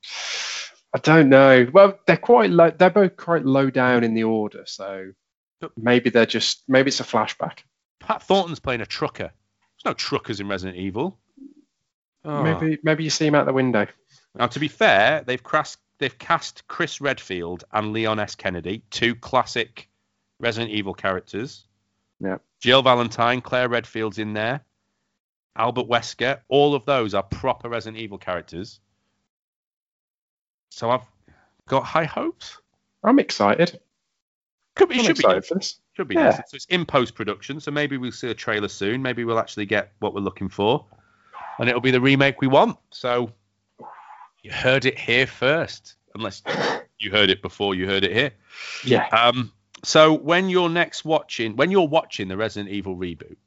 I don't know. Well, they're quite low. They're both quite low down in the order, so maybe they're just maybe it's a flashback. Pat Thornton's playing a trucker. There's no truckers in Resident Evil. Oh. Maybe maybe you see him out the window. Now, to be fair, they've cast they've cast Chris Redfield and Leon S. Kennedy, two classic Resident Evil characters. Yeah. Jill Valentine, Claire Redfield's in there. Albert Wesker, all of those are proper Resident Evil characters. So I've got high hopes. I'm excited. Could be, I'm should be, excited good. for this. should be. Yeah. good. So it's in post production, so maybe we'll see a trailer soon. Maybe we'll actually get what we're looking for, and it'll be the remake we want. So you heard it here first, unless you heard it before you heard it here. Yeah. Um, so when you're next watching, when you're watching the Resident Evil reboot,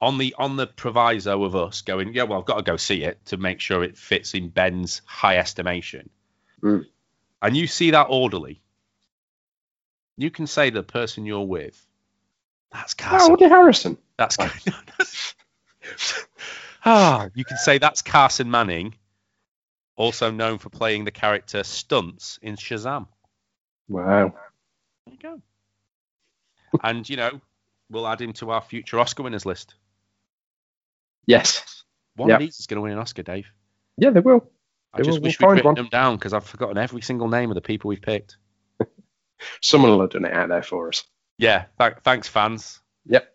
on the on the proviso of us going, yeah, well, I've got to go see it to make sure it fits in Ben's high estimation, Mm. and you see that orderly, you can say the person you're with, that's Oh, Carson. Woody Harrison. That's ah, you can say that's Carson Manning, also known for playing the character Stunts in Shazam. Wow. There you go. and you know, we'll add him to our future Oscar winners list. Yes. One Yeah. of these is going to win an Oscar, Dave. Yeah, they will. I They just will- wish we'll we'd written one. them down because I've forgotten every single name of the people we've picked. Someone will have done it out there for us. Yeah, th- thanks, fans. Yep.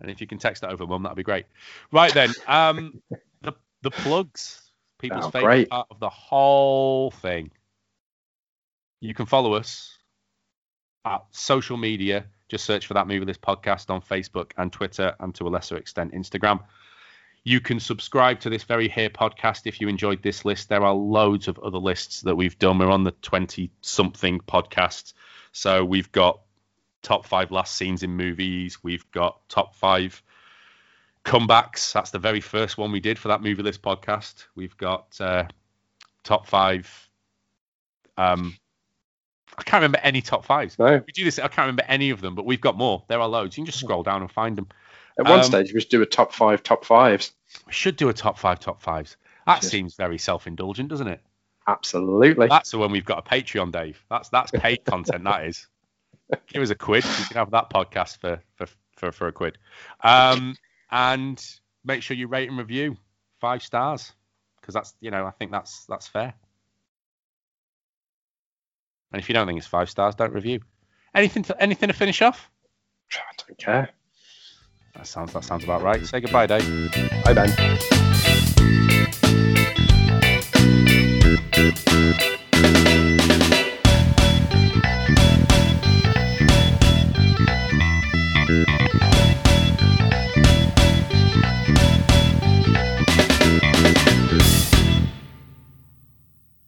And if you can text that over, Mum, that'd be great. Right then, um, the the plugs, people's Oh, favorite great. part of the whole thing. You can follow us at social media. Just search for that movie list podcast on Facebook and Twitter, and to a lesser extent Instagram. You can subscribe to this very here podcast if you enjoyed this list. There are loads of other lists that we've done. We're on the 20 something podcast. So we've got top five last scenes in movies. We've got top five comebacks. That's the very first one we did for that movie list podcast. We've got uh, top five. Um, I can't remember any top fives. No. We do this. I can't remember any of them, but we've got more. There are loads. You can just scroll down and find them. At one Um, stage, we should do a top five, top fives. We should do a top five, top fives. That Yes. seems very self-indulgent, doesn't it? Absolutely. That's the one we've got a Patreon, Dave. That's that's paid content. That is. Give us a quid. You can have that podcast for for for, for a quid. Um, and make sure you rate and review five stars because that's you know I think that's that's fair. And if you don't think it's five stars, don't review. Anything to anything to finish off? I don't care. That sounds that sounds about right. Say goodbye, Dave. Bye, Ben.